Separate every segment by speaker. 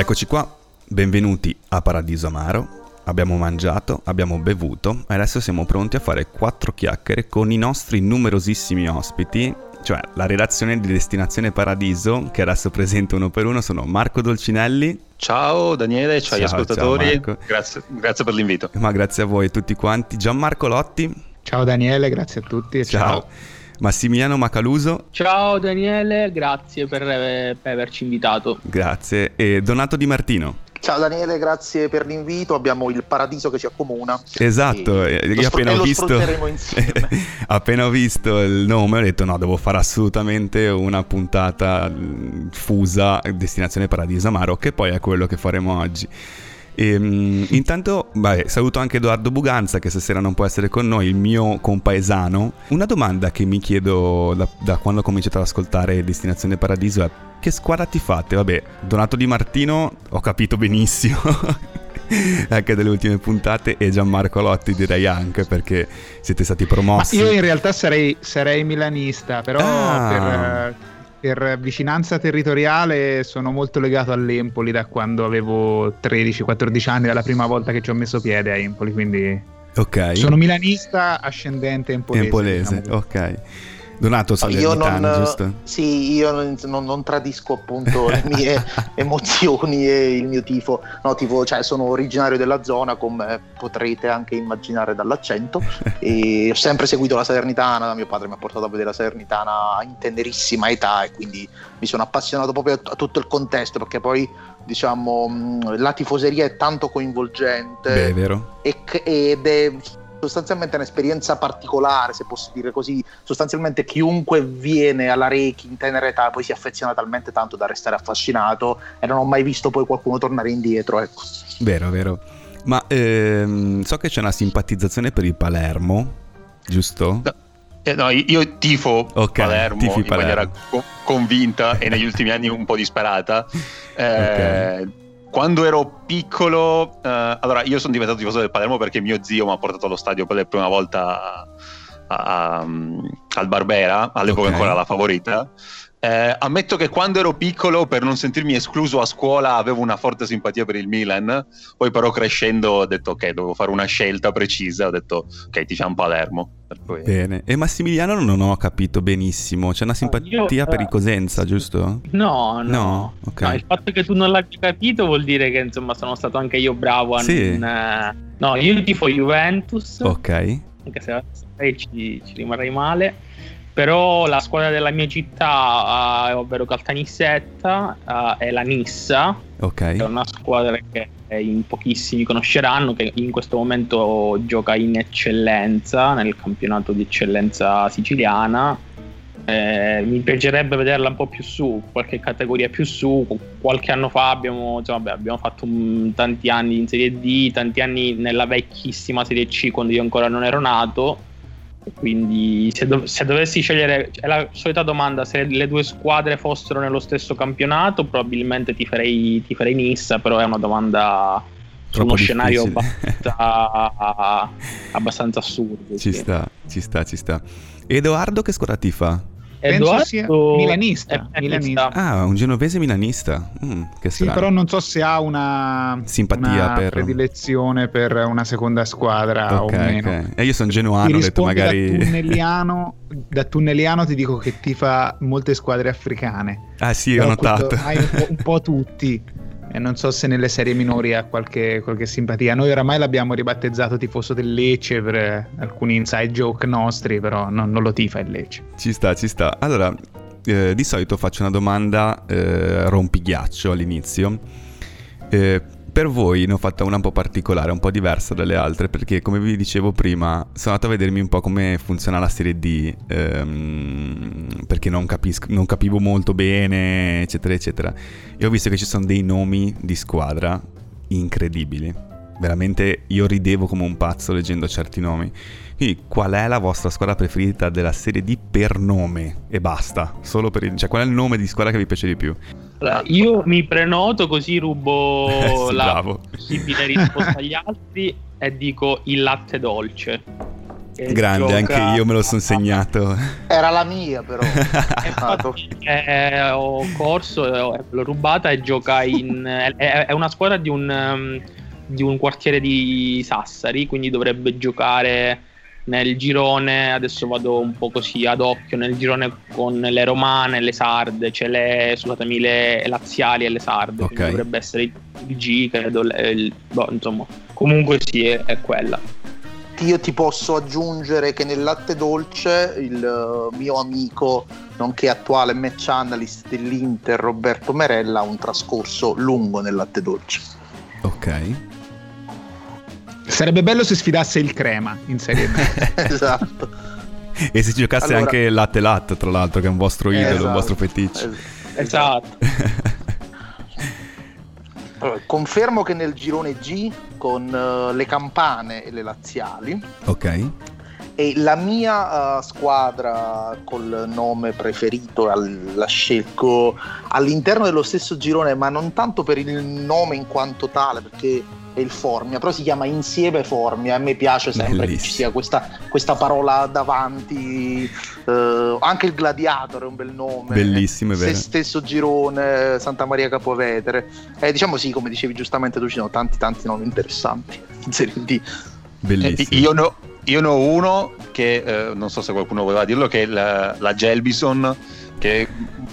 Speaker 1: Eccoci qua, benvenuti a Paradiso Amaro. Abbiamo mangiato, abbiamo bevuto e adesso siamo pronti a fare quattro chiacchiere con i nostri numerosissimi ospiti, cioè la redazione di Destinazione Paradiso, che adesso presento uno per uno, sono Marco Dolcinelli.
Speaker 2: Ciao Daniele, ciao, agli ascoltatori, ciao grazie, grazie, per l'invito.
Speaker 1: Ma grazie a voi tutti quanti. Gianmarco Lotti.
Speaker 3: Ciao Daniele, grazie a tutti.
Speaker 1: ciao. ciao. Massimiliano Macaluso.
Speaker 4: Ciao Daniele, grazie per, per averci invitato.
Speaker 1: Grazie. E Donato Di Martino.
Speaker 5: Ciao Daniele, grazie per l'invito. Abbiamo il paradiso che ci accomuna.
Speaker 1: Esatto, io appena ho visto appena ho visto il nome ho detto no, devo fare assolutamente una puntata fusa Destinazione Paradiso Amaro, che poi è quello che faremo oggi. E, um, intanto, vabbè, saluto anche Edoardo Buganza che stasera non può essere con noi, il mio compaesano. Una domanda che mi chiedo da, da quando ho cominciato ad ascoltare Destinazione Paradiso è che squadra ti fate? Vabbè, Donato Di Martino ho capito benissimo. anche delle ultime puntate e Gianmarco Lotti direi anche perché siete stati promossi.
Speaker 3: Ma io in realtà sarei, sarei milanista, però ah. per, per, vicinanza territoriale sono molto legato all'Empoli da quando avevo 13-14 anni, dalla prima volta che ci ho messo piede a Empoli, quindi
Speaker 1: okay.
Speaker 3: sono milanista ascendente empolese.
Speaker 1: Empolese, diciamo ok. Donato Salernitano,
Speaker 5: non,
Speaker 1: giusto?
Speaker 5: Sì, io non, non, non, tradisco appunto le mie emozioni e il mio tifo. No, tifo, cioè sono originario della zona, come potrete anche immaginare dall'accento. e ho sempre seguito la Salernitana, mio padre mi ha portato a vedere la Salernitana in tenerissima età e quindi mi sono appassionato proprio a, tutto il contesto, perché poi diciamo la tifoseria è tanto coinvolgente
Speaker 1: Beh, è vero.
Speaker 5: ed è sostanzialmente un'esperienza particolare, se posso dire così. Sostanzialmente chiunque viene alla Reiki in tenera età poi si affeziona talmente tanto da restare affascinato e non ho mai visto poi qualcuno tornare indietro, ecco.
Speaker 1: Vero, vero. Ma ehm, so che c'è una simpatizzazione per il Palermo, giusto?
Speaker 2: No. Eh, no, io tifo okay, Palermo in Palermo. maniera co- convinta e negli ultimi anni un po' disperata. Eh, okay quando ero piccolo, uh, allora io sono diventato tifoso del Palermo perché mio zio mi ha portato allo stadio per la prima volta a, a, um, al Barbera, all'epoca okay. ancora la favorita. Eh, ammetto che quando ero piccolo, per non sentirmi escluso a scuola, avevo una forte simpatia per il Milan. Poi, però, crescendo, ho detto: Ok, dovevo fare una scelta precisa. Ho detto: Ok, ti facciamo Palermo.
Speaker 1: Cui... Bene. E Massimiliano non ho capito benissimo. C'è una simpatia Io, per uh, il Cosenza, giusto?
Speaker 4: No, no. no? Okay. no, il fatto che tu non l'abbia capito vuol dire che insomma sono stato anche io bravo a sì. non. Uh... No, io tifo Juventus.
Speaker 1: Ok.
Speaker 4: Anche se ci, ci rimarrei male però la squadra della mia città, uh, ovvero Caltanissetta, uh, è la Nissa,
Speaker 1: okay.
Speaker 4: è una squadra che in pochissimi conosceranno, che in questo momento gioca in eccellenza, nel campionato di eccellenza siciliana. Eh, mi piacerebbe vederla un po' più su, qualche categoria più su. Qualche anno fa abbiamo, insomma, beh, abbiamo fatto un, tanti anni in Serie D, tanti anni nella vecchissima Serie C quando io ancora non ero nato quindi se, dov- se, dovessi scegliere, è la solita domanda, se le due squadre fossero nello stesso campionato probabilmente ti farei, ti farei Nissa, però è una domanda su uno scenario abbastanza, abbastanza assurdo.
Speaker 1: Ci sì. sta, ci sta, ci sta. Edoardo che squadra ti fa?
Speaker 3: Penso sia milanista, milanista.
Speaker 1: Ah, un genovese milanista. Mm, che
Speaker 3: sì, però non so se ha una
Speaker 1: simpatia
Speaker 3: una
Speaker 1: per
Speaker 3: predilezione per una seconda squadra okay, o meno.
Speaker 1: Okay. E io sono genuano, ho detto magari
Speaker 3: da tunneliano, da tunneliano ti dico che ti fa molte squadre africane.
Speaker 1: Ah sì, ho notato.
Speaker 3: Hai un po', un po' tutti e non so se nelle serie minori ha qualche, qualche, simpatia. Noi oramai l'abbiamo ribattezzato tifoso del Lecce per eh, alcuni inside joke nostri, però non, non lo tifa il Lecce.
Speaker 1: Ci sta, ci sta. Allora, eh, di solito faccio una domanda eh, rompighiaccio all'inizio. Eh, per voi ne ho fatta una un po' particolare, un po' diversa dalle altre, perché come vi dicevo prima, sono andato a vedermi un po' come funziona la serie D, ehm, perché non, capisco, non capivo molto bene, eccetera, eccetera. E ho visto che ci sono dei nomi di squadra incredibili. Veramente io ridevo come un pazzo leggendo certi nomi. Quindi qual è la vostra squadra preferita della serie D per nome? E basta. Solo per il... Cioè qual è il nome di squadra che vi piace di più?
Speaker 4: Allora, io mi prenoto così rubo sì, la bravo. possibile risposta agli altri e dico il latte dolce.
Speaker 1: Grande, gioca... anche io me lo sono segnato.
Speaker 5: Era la mia, però.
Speaker 4: Infatti, eh, ho corso, l'ho rubata e gioca in. è, è, una squadra di un, um, di un quartiere di Sassari, quindi dovrebbe giocare nel girone, adesso vado un po' così ad occhio, nel girone con le romane, le sarde, c'è le, scusatemi, le laziali e le sarde, okay. dovrebbe essere il G, credo, il, boh, insomma, comunque sì, è, è quella
Speaker 5: io ti posso aggiungere che nel latte dolce il uh, mio amico, nonché attuale match analyst dell'Inter, Roberto Merella, ha un trascorso lungo nel latte dolce.
Speaker 1: Ok.
Speaker 3: Sarebbe bello se sfidasse il crema in Serie B.
Speaker 5: esatto.
Speaker 1: E se giocasse allora... anche latte latte, tra l'altro, che è un vostro idolo, esatto. un vostro feticcio.
Speaker 4: Esatto.
Speaker 5: allora, confermo che nel girone G con uh, le campane e le laziali.
Speaker 1: Ok.
Speaker 5: E la mia uh, squadra col nome preferito la scelgo all'interno dello stesso girone, ma non tanto per il nome in quanto tale, perché è il Formia, però si chiama Insieme Formia. A me piace sempre Bellissimo. che ci sia questa, questa parola davanti. Uh, anche il Gladiator è un bel nome.
Speaker 1: Bellissimo, è
Speaker 5: vero. stesso girone, Santa Maria Capovetere. Eh, diciamo sì, come dicevi giustamente tu, ci sono tanti tanti nomi interessanti in Serie D.
Speaker 1: Bellissimo.
Speaker 2: Eh, io, no, io ne ho uno che eh, non so se qualcuno voleva dirlo, che è la, la Gelbison che è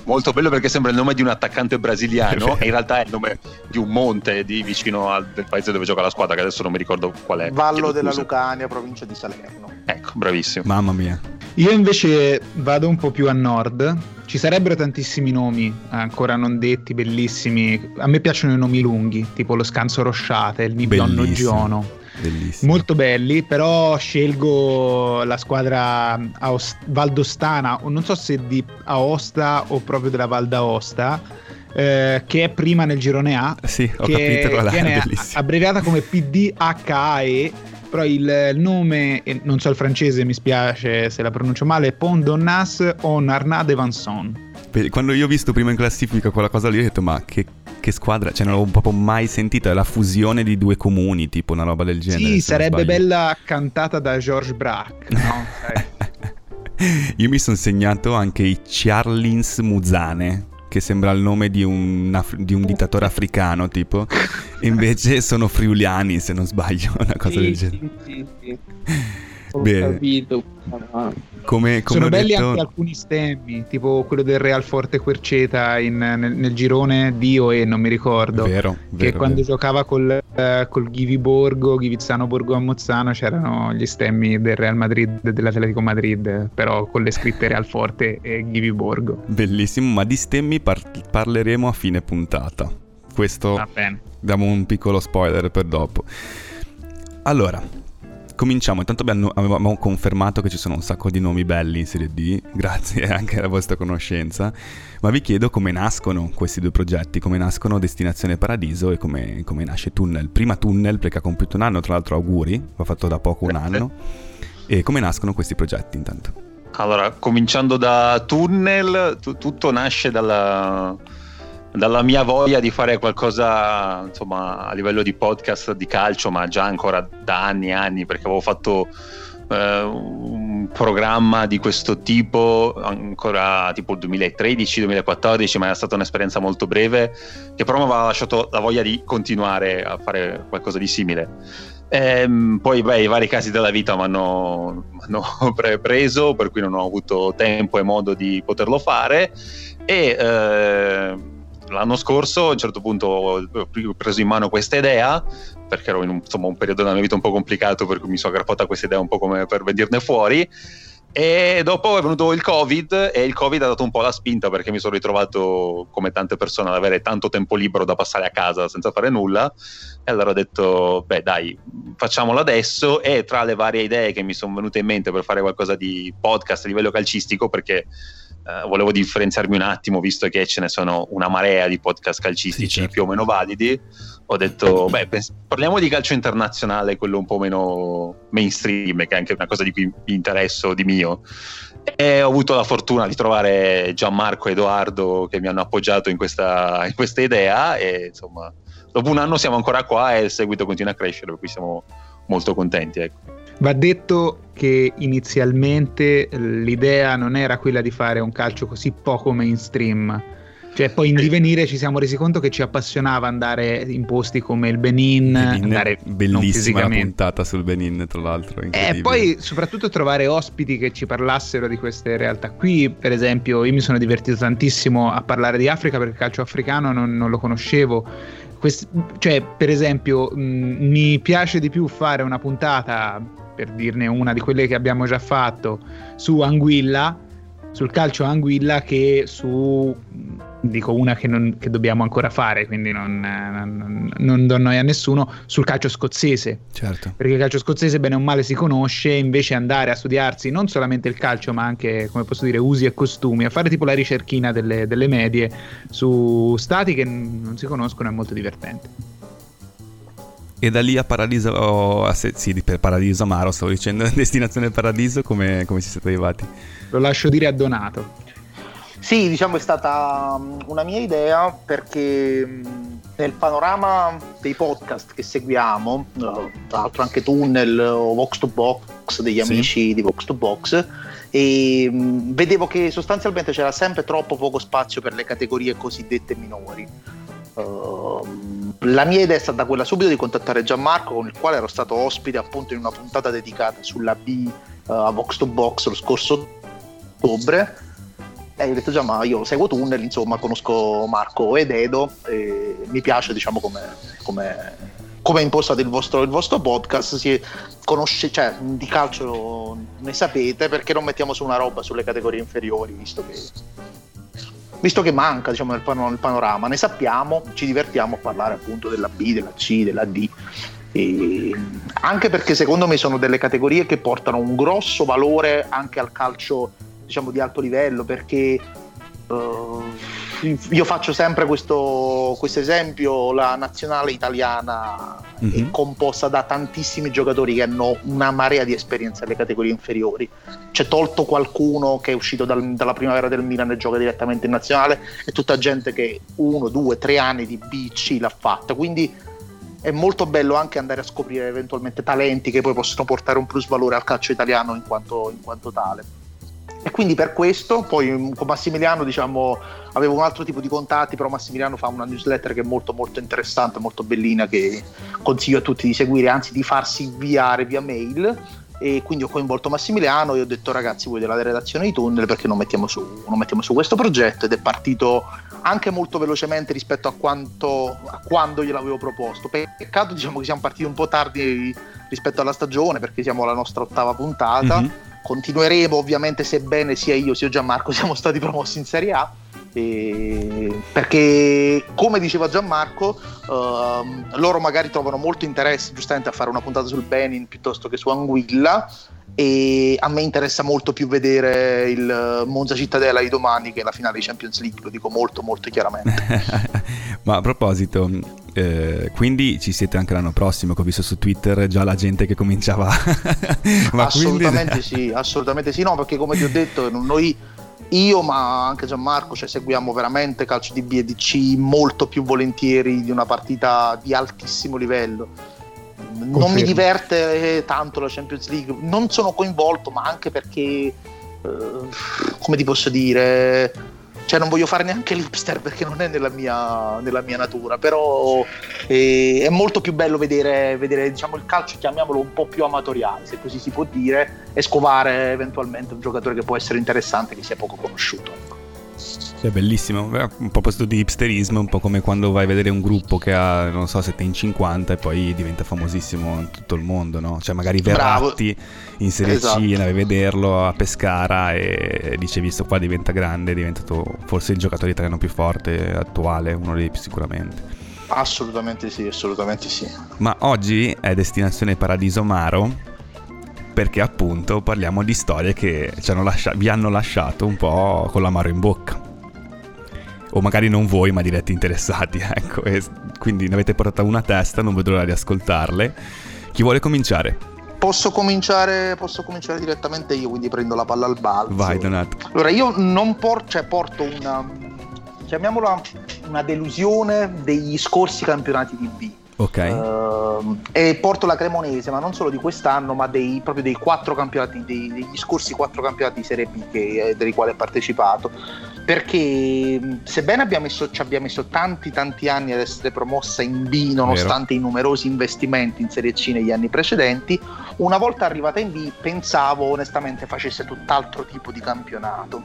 Speaker 2: molto bello perché sembra il nome di un attaccante brasiliano e in realtà è il nome di un monte di vicino al paese dove gioca la squadra che adesso non mi ricordo qual è.
Speaker 5: Vallo della Lucania, provincia di Salerno.
Speaker 2: Ecco, bravissimo.
Speaker 1: Mamma mia.
Speaker 3: Io invece vado un po' più a nord. Ci sarebbero tantissimi nomi ancora non detti, bellissimi. A me piacciono i nomi lunghi, tipo lo Scanso Rosciate, il Nibionno Giono
Speaker 1: Bellissimo.
Speaker 3: molto belli, però scelgo la squadra Aost- valdostana, o non so se di Aosta o proprio della Val d'Aosta, eh, che è prima nel girone A,
Speaker 1: sì, ho che capito qual è,
Speaker 3: viene abbreviata come PDHAE, però il nome, non so il francese, mi spiace se la pronuncio male, Pont Donnas on Arnaud de Vanson.
Speaker 1: Quando io ho visto prima in classifica quella cosa lì ho detto ma che che squadra, cioè non l'avevo proprio mai sentita, è la fusione di due comuni, tipo una roba del genere.
Speaker 3: Sì, sarebbe bella cantata da George Brack, no?
Speaker 1: Io mi sono segnato anche i Charlins Muzane, che sembra il nome di un, af- di un dittatore africano, tipo, invece sono friuliani, se non sbaglio, una cosa
Speaker 4: sì,
Speaker 1: del genere.
Speaker 4: Sì, sì, Beh, capito.
Speaker 1: Come, come
Speaker 3: Sono belli
Speaker 1: detto...
Speaker 3: anche alcuni stemmi, tipo quello del Real Forte Querceta in, nel, nel, girone Dio e non mi ricordo.
Speaker 1: Vero,
Speaker 3: che
Speaker 1: vero,
Speaker 3: quando
Speaker 1: vero.
Speaker 3: giocava col, uh, col Ghivi Borgo, Ghivizzano Borgo a Mozzano, c'erano gli stemmi del Real Madrid e dell'Atletico Madrid, però con le scritte Real Forte e Ghivi Borgo.
Speaker 1: Bellissimo, ma di stemmi par- parleremo a fine puntata. Questo diamo un piccolo spoiler per dopo. Allora, cominciamo. Intanto abbiamo, abbiamo, confermato che ci sono un sacco di nomi belli in Serie D, grazie anche alla vostra conoscenza. Ma vi chiedo come nascono questi due progetti, come nascono Destinazione Paradiso e come, come nasce Tunnel. Prima Tunnel, perché ha compiuto un anno, tra l'altro auguri, l'ho fatto da poco un anno. E come nascono questi progetti intanto?
Speaker 2: Allora, cominciando da Tunnel, t- tutto nasce dalla dalla mia voglia di fare qualcosa insomma a livello di podcast di calcio ma già ancora da anni e anni perché avevo fatto eh, un programma di questo tipo ancora tipo 2013-2014 ma era stata un'esperienza molto breve che però mi aveva lasciato la voglia di continuare a fare qualcosa di simile. Ehm, poi beh, i vari casi della vita mi hanno pre- preso per cui non ho avuto tempo e modo di poterlo fare e eh, l'anno scorso a un certo punto ho preso in mano questa idea perché ero in un, insomma, un periodo della mia vita un po' complicato per cui mi sono aggrappato a questa idea un po' come per venirne fuori. E dopo è venuto il covid e il covid ha dato un po' la spinta perché mi sono ritrovato come tante persone ad avere tanto tempo libero da passare a casa senza fare nulla. E allora ho detto beh dai facciamolo adesso. E tra le varie idee che mi sono venute in mente per fare qualcosa di podcast a livello calcistico perché Uh, volevo differenziarmi un attimo, visto che ce ne sono una marea di podcast calcistici sì, certo. più o meno validi. Ho detto, beh, pens- parliamo di calcio internazionale, quello un po' meno mainstream, che è anche una cosa di cui mi interesso di mio. E ho avuto la fortuna di trovare Gianmarco e Edoardo che mi hanno appoggiato in questa, in questa idea e insomma, dopo un anno siamo ancora qua e il seguito continua a crescere, per cui siamo molto contenti. Ecco.
Speaker 3: Va detto che inizialmente l'idea non era quella di fare un calcio così poco mainstream. Cioè, poi in divenire ci siamo resi conto che ci appassionava andare in posti come il Benin, Benin andare
Speaker 1: bellissima la puntata sul Benin, tra l'altro.
Speaker 3: E eh, poi soprattutto trovare ospiti che ci parlassero di queste realtà. Qui, per esempio, io mi sono divertito tantissimo a parlare di Africa perché il calcio africano non, non lo conoscevo. Quest- cioè, per esempio, mh, mi piace di più fare una puntata per dirne una di quelle che abbiamo già fatto, su Anguilla, sul calcio Anguilla che su dico una che, non, che, dobbiamo ancora fare, quindi non, non, non, do noia a nessuno, sul calcio scozzese.
Speaker 1: Certo.
Speaker 3: Perché il calcio scozzese bene o male si conosce, invece andare a studiarsi non solamente il calcio, ma anche, come posso dire, usi e costumi, a fare tipo la ricerchina delle, delle medie su stati che non si conoscono è molto divertente.
Speaker 1: E da lì a Paradiso, oh, a se, sì, per Paradiso Amaro, stavo dicendo, destinazione Paradiso, come, come ci siete arrivati?
Speaker 3: Lo lascio dire a Donato.
Speaker 5: Sì, diciamo è stata mm, una mia idea perché mm, nel panorama dei podcast che seguiamo, eh, tra l'altro anche Tunnel o Vox to Box degli amici sì. di Vox to Box, e mm, vedevo che sostanzialmente c'era sempre troppo poco spazio per le categorie cosiddette minori. Uh, la mia idea è stata quella subito di contattare Gianmarco con il quale ero stato ospite appunto in una puntata dedicata sulla B uh, a Vox to Box lo scorso ottobre. E ho detto ma io seguo Tunnel insomma conosco Marco ed Edo e mi piace diciamo come, come, come è impostato il vostro, il vostro podcast. Conosce cioè di calcio ne sapete perché non mettiamo su una roba sulle categorie inferiori visto che visto che manca diciamo, nel, pan- nel, panorama, ne sappiamo, ci divertiamo a parlare appunto della B, della C, della D. E anche perché secondo me sono delle categorie che portano un grosso valore anche al calcio diciamo, di alto livello perché uh, io faccio sempre questo, questo, esempio, la nazionale italiana mm-hmm. è mhm. composta da tantissimi giocatori che hanno una marea di esperienza alle categorie inferiori. C'è tolto qualcuno che è uscito dal, dalla primavera del Milan e gioca direttamente in nazionale e tutta gente che uno, due, tre anni di BC l'ha fatta. Quindi è molto bello anche andare a scoprire eventualmente talenti che poi possono portare un plus valore al calcio italiano in quanto, in quanto tale. E quindi per questo, poi con Massimiliano diciamo, avevo un altro tipo di contatti, però Massimiliano fa una newsletter che è molto molto interessante, molto bellina, che consiglio a tutti di seguire, anzi di farsi inviare via mail. E quindi ho coinvolto Massimiliano e ho detto ragazzi voi della redazione di Tunnel perché non mettiamo su, non mettiamo su questo progetto ed è partito anche molto velocemente rispetto a, quanto, a quando gliel'avevo proposto. Peccato diciamo che siamo partiti un po' tardi rispetto alla stagione perché siamo alla nostra ottava puntata. Mm-hmm continueremo ovviamente sebbene sia io sia Gianmarco siamo stati promossi in Serie A. Perché come diceva Gianmarco uh, loro magari trovano molto interesse giustamente a fare una puntata sul Benin piuttosto che su Anguilla e a me interessa molto più vedere il Monza Cittadella di domani che la finale di Champions League, lo dico molto molto chiaramente.
Speaker 1: Ma a proposito, eh, quindi ci siete anche l'anno prossimo, che ho visto su Twitter già la gente che cominciava...
Speaker 5: Ma assolutamente quindi... sì, assolutamente sì, no, perché come ti ho detto, noi io ma anche Gianmarco cioè, seguiamo veramente calcio di B e di C molto più volentieri di una partita di altissimo livello Confermo. non mi diverte tanto la Champions League, non sono coinvolto, ma anche perché, eh, come ti posso dire, cioè non voglio fare neanche l'hipster perché non è nella mia, nella mia natura, però eh, è molto più bello vedere, vedere diciamo, il calcio, chiamiamolo un po' più amatoriale, se così si può dire, e scovare eventualmente un giocatore che può essere interessante, che sia poco conosciuto. Ecco.
Speaker 1: È bellissimo, un proposito di hipsterismo, un po' come quando vai a vedere un gruppo che ha, non so, 7 in 50 e poi diventa famosissimo in tutto il mondo, no? Cioè magari Verratti Bravo. in Serie esatto. C, andavi a vederlo a Pescara e dice visto qua diventa grande, è diventato forse il giocatore italiano più forte attuale, uno dei più sicuramente.
Speaker 5: Assolutamente sì, assolutamente sì.
Speaker 1: Ma oggi è destinazione Paradiso Maro perché appunto parliamo di storie che hanno lascia- vi hanno lasciato un po' con l'amaro in bocca o magari non voi ma diretti interessati, ecco, e quindi ne avete portata una a testa, non vedo l'ora di ascoltarle. Chi vuole cominciare?
Speaker 5: Posso cominciare, posso cominciare direttamente io, quindi prendo la palla al balzo.
Speaker 1: Vai Donato.
Speaker 5: Allora io non por- cioè, porto una, chiamiamola una delusione degli scorsi campionati di B.
Speaker 1: Ok.
Speaker 5: Uh, e porto la Cremonese, ma non solo di quest'anno, ma dei, proprio dei quattro campionati, dei, degli scorsi quattro campionati di Serie B che, dei quali ho partecipato. Perché sebbene abbia messo, ci abbia messo tanti tanti anni ad essere promossa in B, nonostante Vero. i numerosi investimenti in Serie C negli anni precedenti, una volta arrivata in B pensavo onestamente facesse tutt'altro tipo di campionato.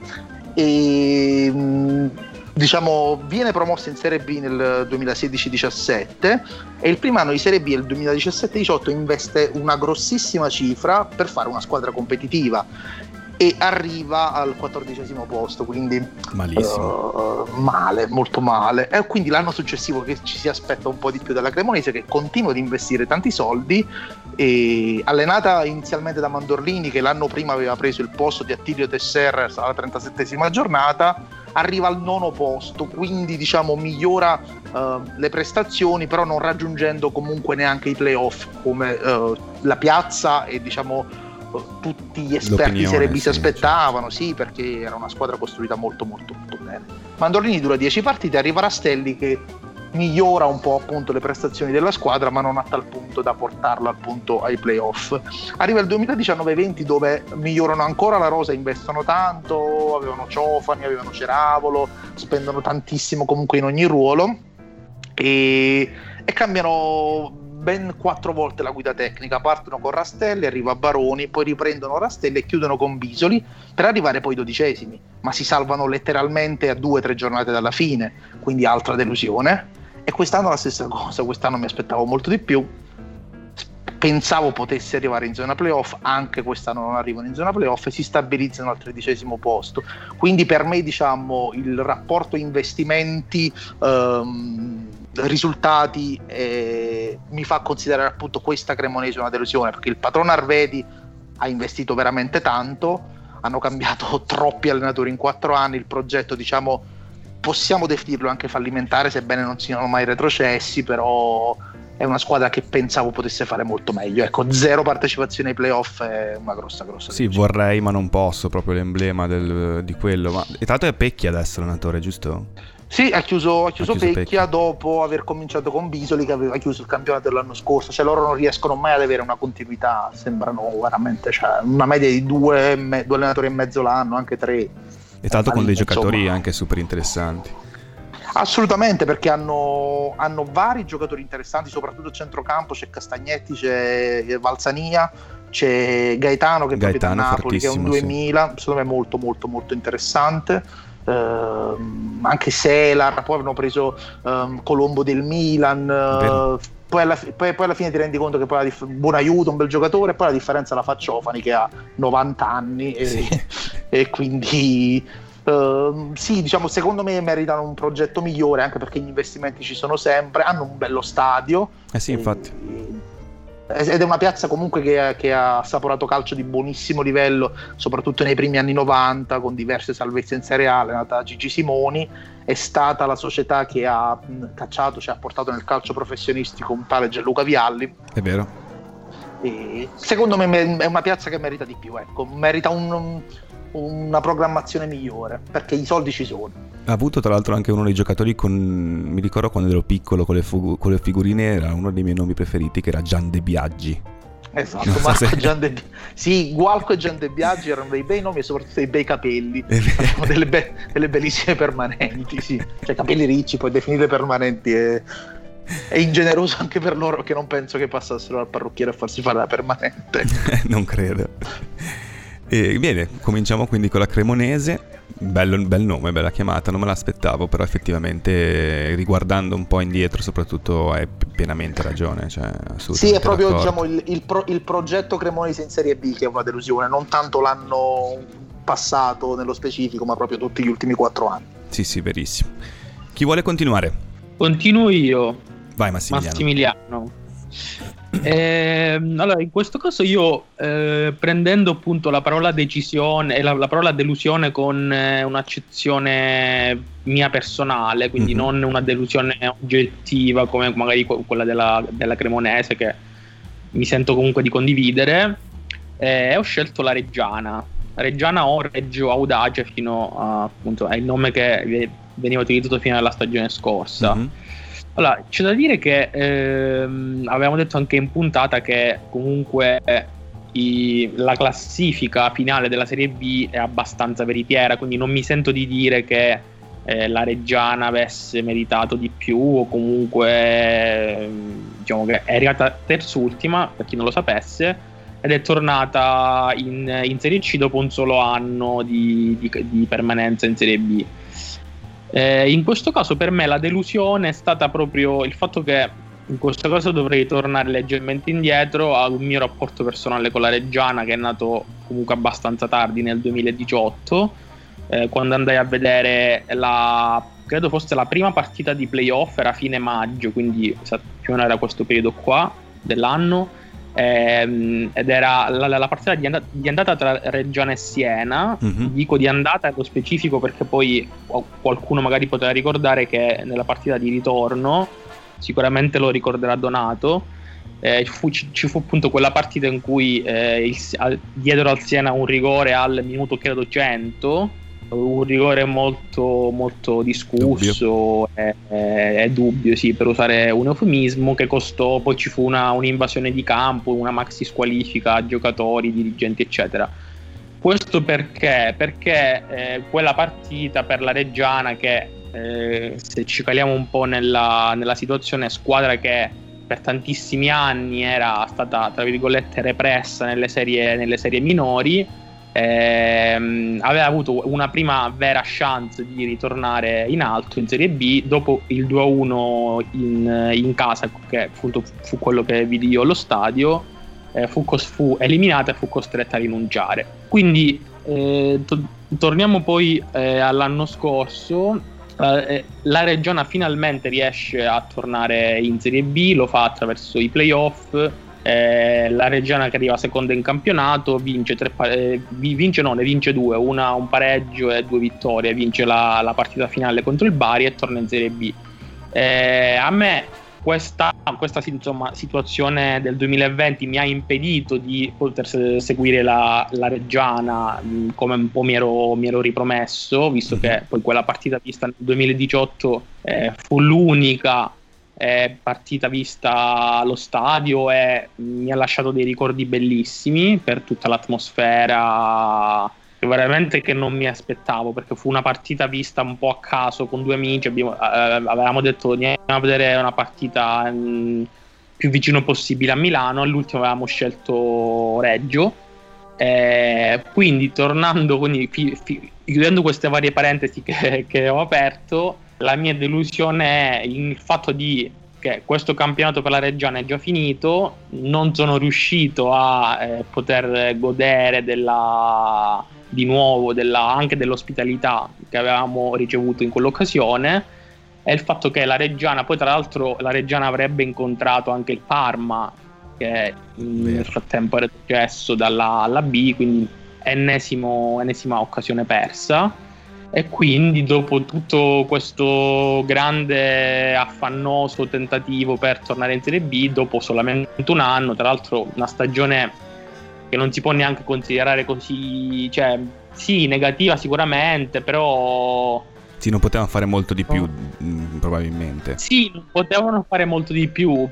Speaker 5: E diciamo, viene promossa in Serie B nel 2016-17 e il primo anno di Serie B, il 2017-18, investe una grossissima cifra per fare una squadra competitiva e arriva al quattordicesimo posto, quindi
Speaker 1: malissimo.
Speaker 5: Uh, male, molto male. E quindi l'anno successivo che ci si aspetta un po' di più dalla Cremonese che continua ad investire tanti soldi e allenata inizialmente da Mandorlini che l'anno prima aveva preso il posto di Attilio Tesser alla 37esima giornata arriva al nono posto, quindi diciamo migliora uh, le prestazioni, però non raggiungendo comunque neanche i playoff come uh, la piazza e diciamo tutti gli esperti di Serie B si aspettavano, certo. sì, perché era una squadra costruita molto molto molto bene. Mandorlini dura 10 partite, arriva Rastelli che migliora un po' appunto le prestazioni della squadra, ma non a tal punto da portarla appunto ai playoff. Arriva il 2019-20 dove migliorano ancora la rosa, investono tanto, avevano Ciofani, avevano Ceravolo, spendono tantissimo comunque in ogni ruolo e, e cambiano ben quattro volte la guida tecnica. Partono con Rastelli, arriva Baroni, poi riprendono Rastelli e chiudono con Bisoli per arrivare poi dodicesimi. Ma si salvano letteralmente a due o tre giornate dalla fine, quindi altra delusione. E quest'anno la stessa cosa, quest'anno mi aspettavo molto di più. Pensavo potesse arrivare in zona playoff, anche quest'anno non arrivano in zona playoff e si stabilizzano al tredicesimo posto. Quindi per me, diciamo, il rapporto investimenti ehm, risultati eh, mi fa considerare appunto questa Cremonese una delusione perché il patrono Arvedi ha investito veramente tanto hanno cambiato troppi allenatori in quattro anni il progetto diciamo possiamo definirlo anche fallimentare, sebbene non siano mai retrocessi, però è una squadra che pensavo potesse fare molto meglio. Ecco, zero partecipazione ai playoff è una grossa, grossa.
Speaker 1: Sì, decisione. vorrei, ma non posso, proprio l'emblema del, di quello. Ma, e l'altro è Pecchia adesso l'allenatore, giusto?
Speaker 5: Sì, ha chiuso, ha chiuso, ha chiuso Pecchia, Pecchia, dopo aver cominciato con Bisoli che aveva chiuso il campionato dell'anno scorso. Cioè loro non riescono mai ad avere una continuità, sembrano veramente cioè, una media di due, due allenatori e mezzo l'anno, anche tre
Speaker 1: e tra l'altro con dei giocatori insomma. anche super interessanti.
Speaker 5: Assolutamente, perché hanno, hanno, vari giocatori interessanti, soprattutto a centrocampo. C'è Castagnetti, c'è Valsania, c'è Gaetano che è da Napoli, che è un 2000, sì. secondo me molto molto molto interessante. Uh, anche Selar, poi hanno preso um, Colombo del Milan. Uh, poi alla, poi, poi alla, fine ti rendi conto che poi la dif- buon aiuto, un bel giocatore, e poi la differenza la fa Ciofani che ha 90 anni e, sì. e quindi uh, sì, diciamo, secondo me meritano un progetto migliore anche perché gli investimenti ci sono sempre, hanno un bello stadio.
Speaker 1: Eh sì, infatti.
Speaker 5: ed è una piazza comunque che, che, ha assaporato calcio di buonissimo livello, soprattutto nei primi anni 90, con diverse salvezze in Serie A, nata da Gigi Simoni è stata la società che ha cacciato, cioè ha portato nel calcio professionistico un tale Gianluca Vialli.
Speaker 1: È vero.
Speaker 5: E secondo me è una piazza che merita di più, ecco, merita un, una programmazione migliore perché i soldi ci sono.
Speaker 1: Ha avuto tra l'altro anche uno dei giocatori con, mi ricordo quando ero piccolo con le, fu- con le figurine, era uno dei miei nomi preferiti che era Gian De Biaggi
Speaker 5: Esatto, non Marco se... Gian De... Sì, Gualco e Gian De Biaggi erano dei bei nomi e soprattutto dei bei capelli, delle, be... delle, bellissime permanenti, sì. Cioè capelli ricci, poi definire permanenti è... è ingeneroso anche per loro che non penso che passassero al parrucchiere a farsi fare la permanente.
Speaker 1: non credo. E, bene, cominciamo quindi con la Cremonese bello, bel nome, bella chiamata, non me l'aspettavo, però effettivamente riguardando un po' indietro soprattutto hai pienamente ragione. Cioè,
Speaker 5: sì, è proprio diciamo, il, il, pro, il, progetto Cremonese in Serie B che è una delusione, non tanto l'anno passato nello specifico, ma proprio tutti gli ultimi quattro anni.
Speaker 1: Sì, sì, verissimo. Chi vuole continuare?
Speaker 4: Continuo io.
Speaker 1: Vai Massimiliano.
Speaker 4: Massimiliano. Eh, allora, in questo caso io eh, prendendo appunto la parola decisione e la, la, parola delusione con eh, un'accezione mia personale, quindi mm-hmm. non una delusione oggettiva come magari quella della, della Cremonese che mi sento comunque di condividere, eh, ho scelto la Reggiana. Reggiana o Reggio Audace fino a appunto è il nome che veniva utilizzato fino alla stagione scorsa. Mm-hmm Allora, c'è da dire che ehm, avevamo detto anche in puntata che comunque i, la classifica finale della Serie B è abbastanza veritiera, quindi non mi sento di dire che eh, la Reggiana avesse meritato di più o comunque eh, diciamo che è arrivata terzultima, per chi non lo sapesse, ed è tornata in, in Serie C dopo un solo anno di, di, di permanenza in Serie B. Eh, in questo caso per me la delusione è stata proprio il fatto che in questo caso dovrei tornare leggermente indietro ad un mio rapporto personale con la Reggiana che è nato comunque abbastanza tardi nel 2018 eh, quando andai a vedere la credo fosse la prima partita di playoff era fine maggio quindi più o meno era questo periodo qua dell'anno ehm, ed era la, la partita di, and- di, andata tra Reggiana e Siena. Mm-hmm. dico di andata nello specifico perché poi qualcuno magari poteva ricordare che nella partita di ritorno sicuramente lo ricorderà Donato. Eh, fu, ci, ci, fu appunto quella partita in cui eh, il, diedero al Siena un rigore al minuto credo 100 un rigore molto, molto discusso e dubbio. dubbio, sì, per usare un eufemismo, che costò, poi ci fu una, un'invasione di campo, una maxi squalifica a giocatori, dirigenti, eccetera. Questo perché? Perché eh, quella partita per la Reggiana, che eh, se ci caliamo un po' nella, nella situazione, squadra che per tantissimi anni era stata, tra virgolette, repressa nelle serie, nelle serie minori, ehm, aveva avuto una prima vera chance di ritornare in alto in Serie B dopo il 2-1 in, in casa che fu, fu, quello che vidi io allo stadio eh, fu, fu, eliminata e fu costretta a rinunciare. Quindi eh, to- torniamo poi eh, all'anno scorso eh, la Reggiana finalmente riesce a tornare in Serie B lo fa attraverso i playoff eh, la Reggiana che arriva seconda in campionato vince, tre, eh, vince no, ne vince due, una un pareggio e due vittorie, vince la, la partita finale contro il Bari e torna in Serie B. Eh, a me questa, questa insomma, situazione del 2020 mi ha impedito di poter seguire la, la Reggiana mh, come un po' mi ero, mi ero ripromesso, visto che mhm. poi quella partita vista nel 2018 eh, fu l'unica è partita vista allo stadio e mi ha lasciato dei ricordi bellissimi per tutta l'atmosfera veramente che non mi aspettavo perché fu una partita vista un po' a caso con due amici abbiamo, eh, avevamo detto andiamo a vedere una partita mh, mm, più vicino possibile a Milano all'ultimo avevamo scelto Reggio. Eh, quindi tornando quindi fi, fi, chiudendo queste varie parentesi che, che ho aperto la mia delusione è il fatto di che questo campionato per la Reggiana è già finito, non sono riuscito a eh, poter godere della, di nuovo della, anche dell'ospitalità che avevamo ricevuto in quell'occasione. E il fatto che la Reggiana, poi tra l'altro la Reggiana avrebbe incontrato anche il Parma che nel frattempo era successo dalla alla B, quindi ennesimo, ennesima occasione persa e quindi dopo tutto questo grande affannoso tentativo per tornare in Serie B, dopo solamente un anno, tra l'altro una stagione che non si può neanche considerare così, cioè sì, negativa sicuramente, però...
Speaker 1: Sì, non potevano fare molto di più, no. probabilmente.
Speaker 4: Sì, non potevano fare molto di più.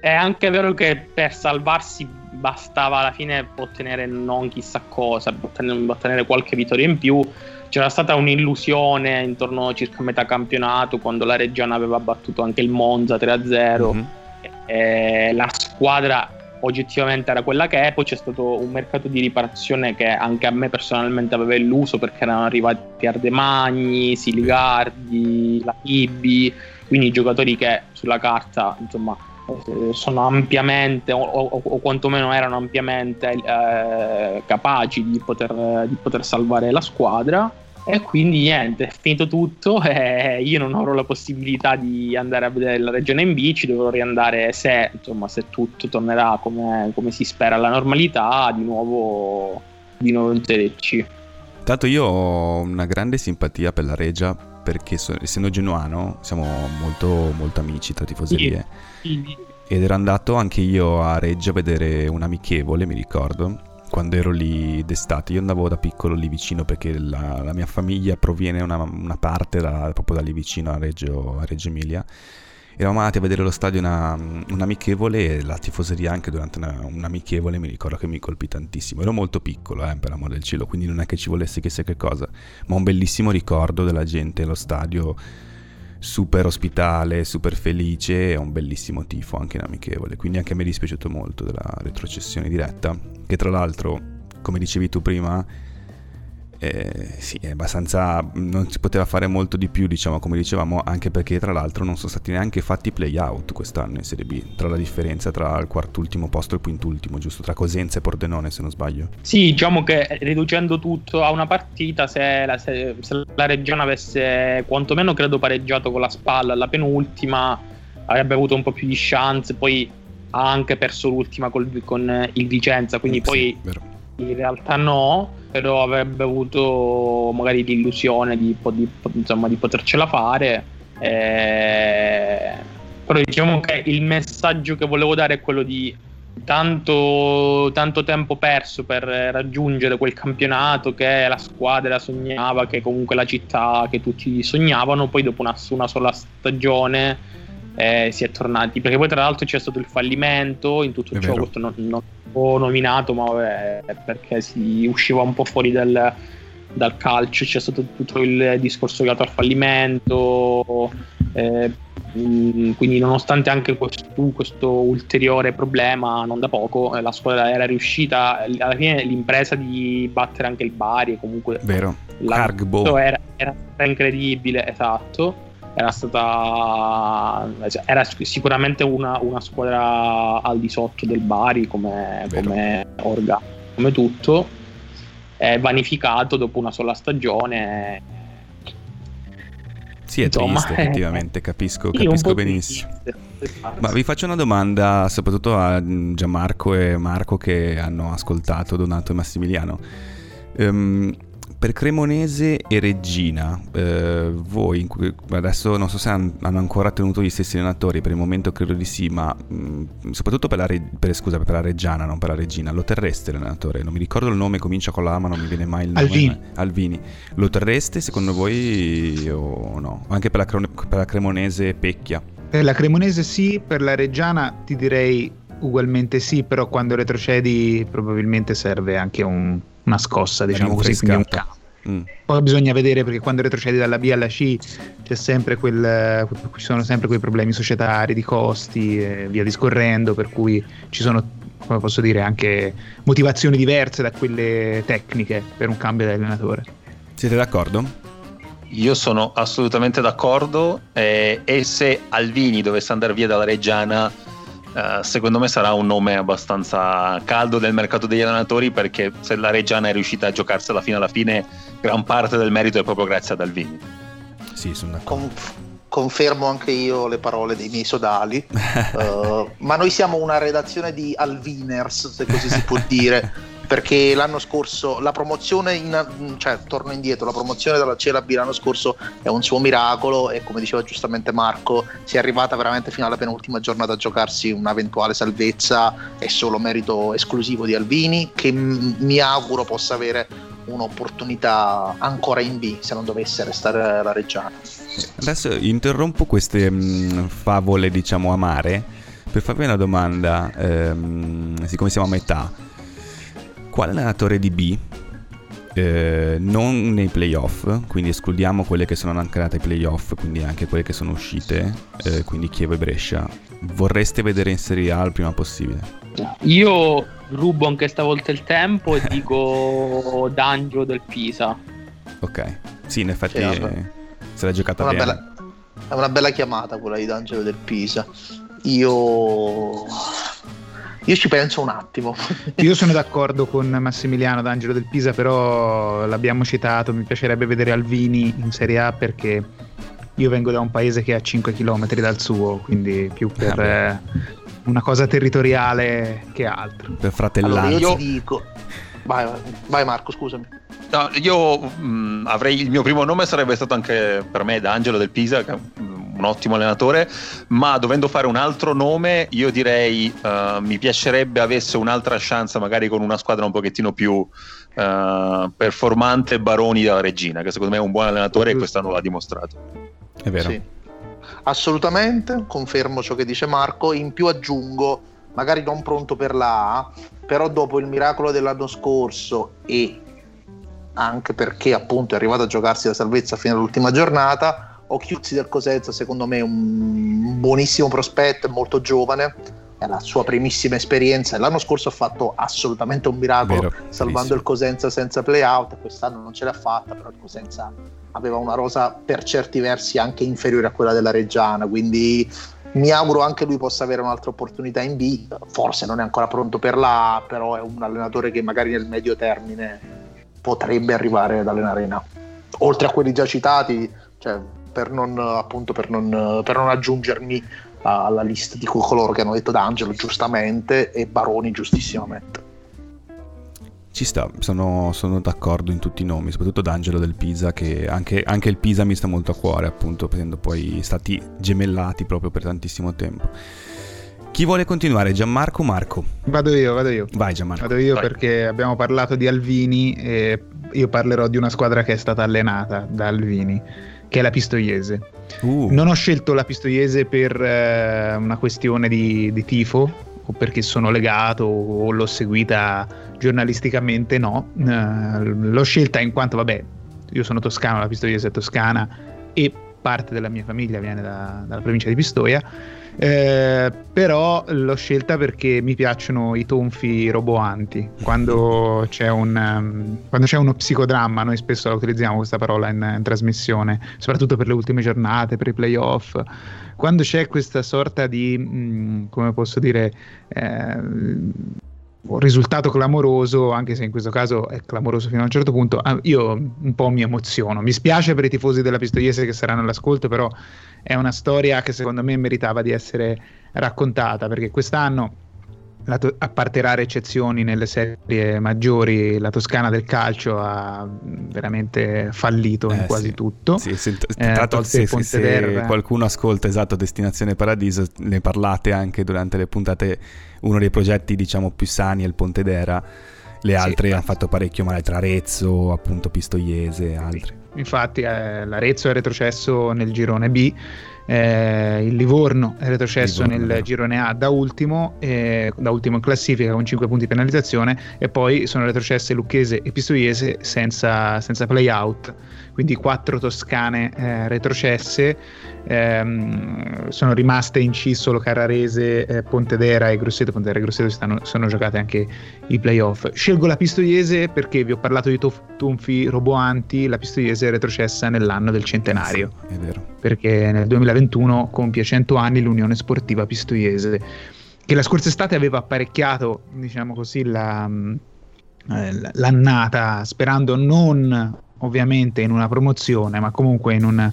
Speaker 4: È anche vero che per salvarsi bastava alla fine ottenere non chissà cosa, ottenere, ottenere qualche vittoria in più c'era stata un'illusione intorno a circa metà campionato quando la Reggiana aveva battuto anche il Monza 3-0 mm-hmm. e la squadra oggettivamente era quella che è poi c'è stato un mercato di riparazione che anche a me personalmente aveva illuso perché erano arrivati Ardemagni, Siligardi, la Ibi quindi giocatori che sulla carta insomma eh, sono ampiamente o, o, o, quantomeno erano ampiamente eh, capaci di poter, di poter salvare la squadra e quindi niente, è finito tutto e io non avrò la possibilità di andare a vedere la regione in bici, dovrò riandare se, insomma, se tutto tornerà come, come si spera alla normalità, di nuovo, di nuovo in Serie C.
Speaker 1: Tanto io ho una grande simpatia per la Regia perché so, essendo genuano siamo molto, molto amici tra tifoserie. Sì. Ed ero andato anche io a Reggio a vedere un amichevole, mi ricordo, quando ero lì d'estate. Io andavo da piccolo lì vicino perché la, la mia famiglia proviene una, una parte da, proprio da lì vicino a Reggio, a Reggio Emilia. eravamo andati a vedere lo stadio una, un amichevole e la tifoseria anche durante una, un mi ricordo che mi colpì tantissimo. Ero molto piccolo, eh, per amore del cielo, quindi non è che ci volesse chissà che cosa, ma un bellissimo ricordo della gente allo stadio super ospitale, super felice e un bellissimo tifo anche in amichevole. Quindi anche a me è dispiaciuto molto della retrocessione diretta, che tra l'altro, come dicevi tu prima, eh, sì, è abbastanza. non si poteva fare molto di più, diciamo, come dicevamo, anche perché tra l'altro non sono stati neanche fatti play-out quest'anno in Serie B. Tra la differenza tra il quartultimo posto e il quintultimo, giusto? Tra Cosenza e Pordenone, se non sbaglio.
Speaker 4: Sì, diciamo che riducendo tutto a una partita, se la, se, se la Reggiana avesse quantomeno credo pareggiato con la spalla alla penultima, avrebbe avuto un po' più di chance. Poi ha anche perso l'ultima col, con il Vicenza, quindi sì, poi. Vero in realtà no, però avrebbe avuto magari l'illusione di, di, insomma, di potercela fare. Eh, però diciamo che il messaggio che volevo dare è quello di tanto, tanto tempo perso per raggiungere quel campionato che la squadra sognava, che comunque la città che tutti sognavano, poi dopo una, una sola stagione eh, si è tornati. Perché poi, tra l'altro, c'è stato il fallimento in tutto è ciò. Questo non, non ho nominato, ma vabbè, perché si usciva un po' fuori dal, dal calcio. C'è stato tutto il discorso legato al fallimento. Eh, quindi, nonostante anche questo, questo, ulteriore problema, non da poco, eh, la squadra era riuscita alla fine l'impresa di battere anche il Bari. Comunque,
Speaker 1: vero,
Speaker 4: era, era incredibile, esatto era stata era sicuramente una, una, squadra al di sotto del Bari come, come orga come tutto è vanificato dopo una sola stagione.
Speaker 1: Sì è Insomma, triste effettivamente capisco, capisco benissimo. ma vi faccio una domanda soprattutto a Gianmarco e Marco che hanno ascoltato Donato e Massimiliano. Um, per Cremonese e Regina, eh, voi adesso non so se hanno ancora tenuto gli stessi allenatori, per il momento credo di sì, ma mh, mm, soprattutto per la, per, scusa, per la Reggiana, non per la Regina, lo terreste l'allenatore? Non mi ricordo il nome, comincia con la A ma non mi viene mai il nome.
Speaker 3: Alvini.
Speaker 1: Alvini. Lo terreste secondo voi o no? Anche per la, per la Cremonese Pecchia?
Speaker 3: Per la Cremonese sì, per la Reggiana ti direi ugualmente sì, però quando retrocedi probabilmente serve anche un una scossa, diciamo così, quindi un cambio. Mm. Poi bisogna vedere perché quando retrocedi dalla B alla C c'è sempre quel, ci sono sempre quei problemi societari, di costi e via discorrendo, per cui ci sono, come posso dire, anche motivazioni diverse da quelle tecniche per un cambio di allenatore.
Speaker 1: Siete d'accordo?
Speaker 2: Io sono assolutamente d'accordo eh, e se Alvini dovesse andare via dalla Reggiana Uh, secondo me sarà un nome abbastanza caldo del mercato degli allenatori perché se la Reggiana è riuscita a giocarsela fino alla fine gran parte del merito è proprio grazie ad Alvini
Speaker 1: sì sono d'accordo. Conf-
Speaker 5: confermo anche io le parole dei miei sodali. Uh, ma noi siamo una redazione di Alviners se così si può dire perché l'anno scorso la promozione, in, cioè torno indietro, la promozione dalla CLB l'anno scorso è un suo miracolo e come diceva giustamente Marco si è arrivata veramente fino alla penultima giornata a giocarsi un'eventuale salvezza, è solo merito esclusivo di Alvini che m- mi auguro possa avere un'opportunità ancora in B se non dovesse restare la Reggiana.
Speaker 1: Adesso interrompo queste mh, favole diciamo amare per farvi una domanda, ehm, siccome siamo a metà quale allenatore di B, eh, non nei playoff, quindi escludiamo quelle che sono anche andate ai playoff, quindi anche quelle che sono uscite, eh, quindi Chievo e Brescia, vorreste vedere in Serie A il prima possibile?
Speaker 4: Io rubo anche stavolta il tempo e dico D'Angelo del Pisa.
Speaker 1: Ok, sì, in effetti sì, se l'ha giocata
Speaker 5: una
Speaker 1: bene.
Speaker 5: Bella, è una bella chiamata quella di D'Angelo del Pisa. Io io ci penso un attimo.
Speaker 3: Io sono d'accordo con Massimiliano D'Angelo del Pisa, però l'abbiamo citato, mi piacerebbe vedere Alvini in Serie A perché io vengo da un paese che è a 5 km dal suo, quindi più per eh, una cosa territoriale che altro.
Speaker 1: Per fratellanza.
Speaker 5: Allora io ti dico... Vai, vai Marco, scusami.
Speaker 2: No, io mh, mm, avrei il mio primo nome sarebbe stato anche per me D'Angelo del Pisa, che un ottimo allenatore, ma dovendo fare un altro nome, io direi uh, mi piacerebbe avesse un'altra chance magari con una squadra un pochettino più uh, performante Baroni della Regina, che secondo me è un buon allenatore e quest'anno l'ha dimostrato.
Speaker 1: È vero. Sì.
Speaker 5: Assolutamente, confermo ciò che dice Marco. In più aggiungo, magari non pronto per la A, però dopo il miracolo dell'anno scorso e anche perché appunto è arrivato a giocarsi la salvezza fino all'ultima giornata, Occhiuzzi del Cosenza secondo me è un buonissimo prospetto, è molto giovane, è la sua primissima esperienza. L'anno scorso ha fatto assolutamente un miracolo, Vero, salvando il Cosenza senza playout. Quest'anno non ce l'ha fatta, però il Cosenza aveva una rosa per certi versi anche inferiore a quella della Reggiana. Quindi mi auguro anche lui possa avere un'altra opportunità in B. Forse non è ancora pronto per la A, però è un allenatore che magari nel medio termine potrebbe arrivare ad allenare in A. Oltre a quelli già citati, cioè, per, non, appunto, per, non, per non aggiungermi alla lista di coloro che hanno detto D'Angelo giustamente e Baroni giustissimamente.
Speaker 1: Ci sta, sono, sono, d'accordo in tutti i nomi, soprattutto D'Angelo del Pisa, che anche, anche, il Pisa mi sta molto a cuore, appunto, essendo poi stati gemellati proprio per tantissimo tempo. Chi vuole continuare? Gianmarco o Marco?
Speaker 3: Vado io, vado io.
Speaker 1: Vai Gianmarco.
Speaker 3: Vado io
Speaker 1: Vai.
Speaker 3: perché abbiamo parlato di Alvini e io parlerò di una squadra che è stata allenata da Alvini che è la Pistoiese. Uh. Non ho scelto la Pistoiese per eh, una questione di, di, tifo o perché sono legato o l'ho seguita giornalisticamente, no. Uh, l'ho scelta in quanto, vabbè, io sono toscano, la Pistoiese è toscana e parte della mia famiglia viene da, dalla provincia di Pistoia eh, però l'ho scelta perché mi piacciono i tonfi roboanti. Quando c'è, un, um, quando c'è uno psicodramma, noi spesso la utilizziamo questa parola in, in, trasmissione, soprattutto per le ultime giornate, per i playoff. Quando c'è questa sorta di, mm, come posso dire, eh, un risultato clamoroso, anche se in questo caso è clamoroso fino a un certo punto, ah, io un po' mi emoziono. Mi spiace per i tifosi della Pistoiese che saranno all'ascolto, però è una storia che secondo me meritava di essere raccontata, perché quest'anno, to- a parte rare eccezioni nelle serie maggiori, la Toscana del calcio ha veramente fallito eh, in quasi
Speaker 1: sì.
Speaker 3: tutto.
Speaker 1: Sì, se, eh, se, se, se qualcuno ascolta esatto Destinazione Paradiso, ne parlate anche durante le puntate uno dei progetti diciamo più sani è il Ponte d'Era, le altre sì, hanno fatto parecchio male tra Arezzo, appunto Pistoiese e altri.
Speaker 3: Infatti eh, l'Arezzo è retrocesso nel girone B, eh, il Livorno è retrocesso Livorno, nel vero. girone A da ultimo, eh, da ultimo in classifica con 5 punti di penalizzazione e poi sono retrocesse Lucchese e Pistoiese senza, senza play out quindi quattro toscane eh, retrocesse, ehm, sono rimaste in C solo Carrarese, eh, Pontedera e Grosseto, Pontedera e Grosseto stanno, sono giocate anche i playoff. Scelgo la Pistoiese perché vi ho parlato di tof- tonfi roboanti, la Pistoiese è retrocessa nell'anno del centenario,
Speaker 1: sì, è vero.
Speaker 3: perché nel 2021 compie 100 anni l'Unione Sportiva Pistoiese che la scorsa estate aveva apparecchiato, diciamo così, la, eh, l'annata sperando non ovviamente in una promozione, ma comunque in un,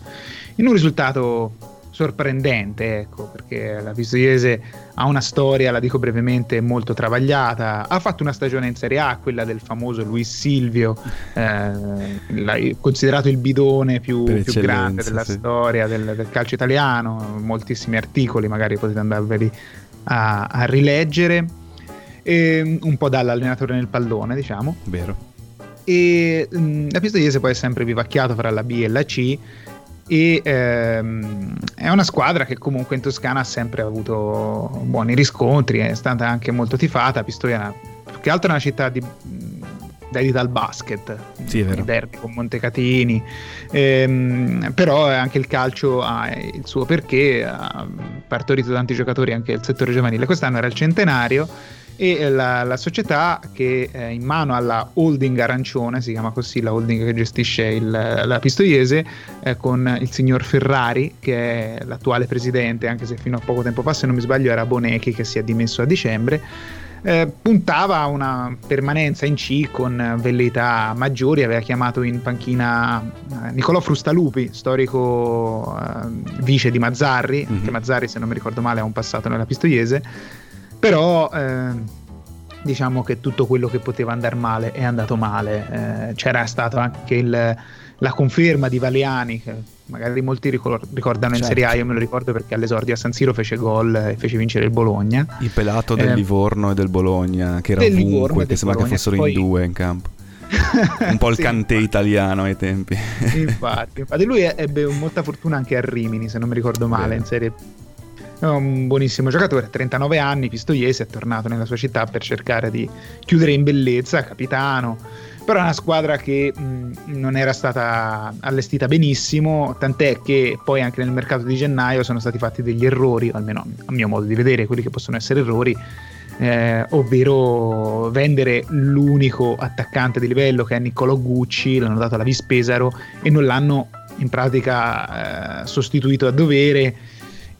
Speaker 3: in un risultato sorprendente, ecco, perché la Pistoiese ha una storia, la dico brevemente, molto travagliata. Ha fatto una stagione in Serie A, quella del famoso Luis Silvio, eh, considerato il bidone più, più grande della sì. storia del, del, calcio italiano. Moltissimi articoli, magari potete andarveli a, a rileggere. E un po' dall'allenatore nel pallone, diciamo.
Speaker 1: Vero
Speaker 3: e mh, mm, la Pistoiese poi è sempre vivacchiato fra la B e la C. E ehm, è una squadra che comunque in Toscana ha sempre avuto buoni riscontri, è stata anche molto tifata, Pistoia più che altro è una città di, dedita al basket,
Speaker 1: sì, è
Speaker 3: derby con Montecatini, ehm, però anche il calcio ha il suo perché, ha partorito tanti giocatori anche il settore giovanile, quest'anno era il centenario e la, la, società che è in mano alla holding arancione, si chiama così la holding che gestisce il, la Pistoiese, eh, con il signor Ferrari che è l'attuale presidente, anche se fino a poco tempo fa, se non mi sbaglio, era Bonecchi che si è dimesso a dicembre. Eh, puntava a una permanenza in C con velleità maggiori, aveva chiamato in panchina eh, Nicolò Frustalupi, storico eh, vice di Mazzarri, mm-hmm. che Mazzarri se non mi ricordo male ha un passato nella Pistoiese, però eh, diciamo che tutto quello che poteva andare male è andato male. Eh, c'era stato anche il, la conferma di Valiani, che magari molti ricordano in certo. Serie A, io me lo ricordo perché all'esordio a San Siro fece gol e fece vincere il Bologna.
Speaker 1: Il pelato del eh, Livorno e del Bologna, che era ovunque, che sembra che fossero poi, in due in campo. un po' il sì, cantè italiano ai tempi.
Speaker 3: infatti, infatti, lui ebbe molta fortuna anche a Rimini, se non mi ricordo male, Beh. in serie è un buonissimo giocatore, 39 anni, Pistoiese, è tornato nella sua città per cercare di chiudere in bellezza, capitano. Però è una squadra che mh, non era stata allestita benissimo, tant'è che poi anche nel mercato di gennaio sono stati fatti degli errori, almeno a mio modo di vedere, quelli che possono essere errori, eh, ovvero vendere l'unico attaccante di livello che è Niccolò Gucci, l'hanno dato alla Vispesaro e non l'hanno in pratica eh, sostituito a dovere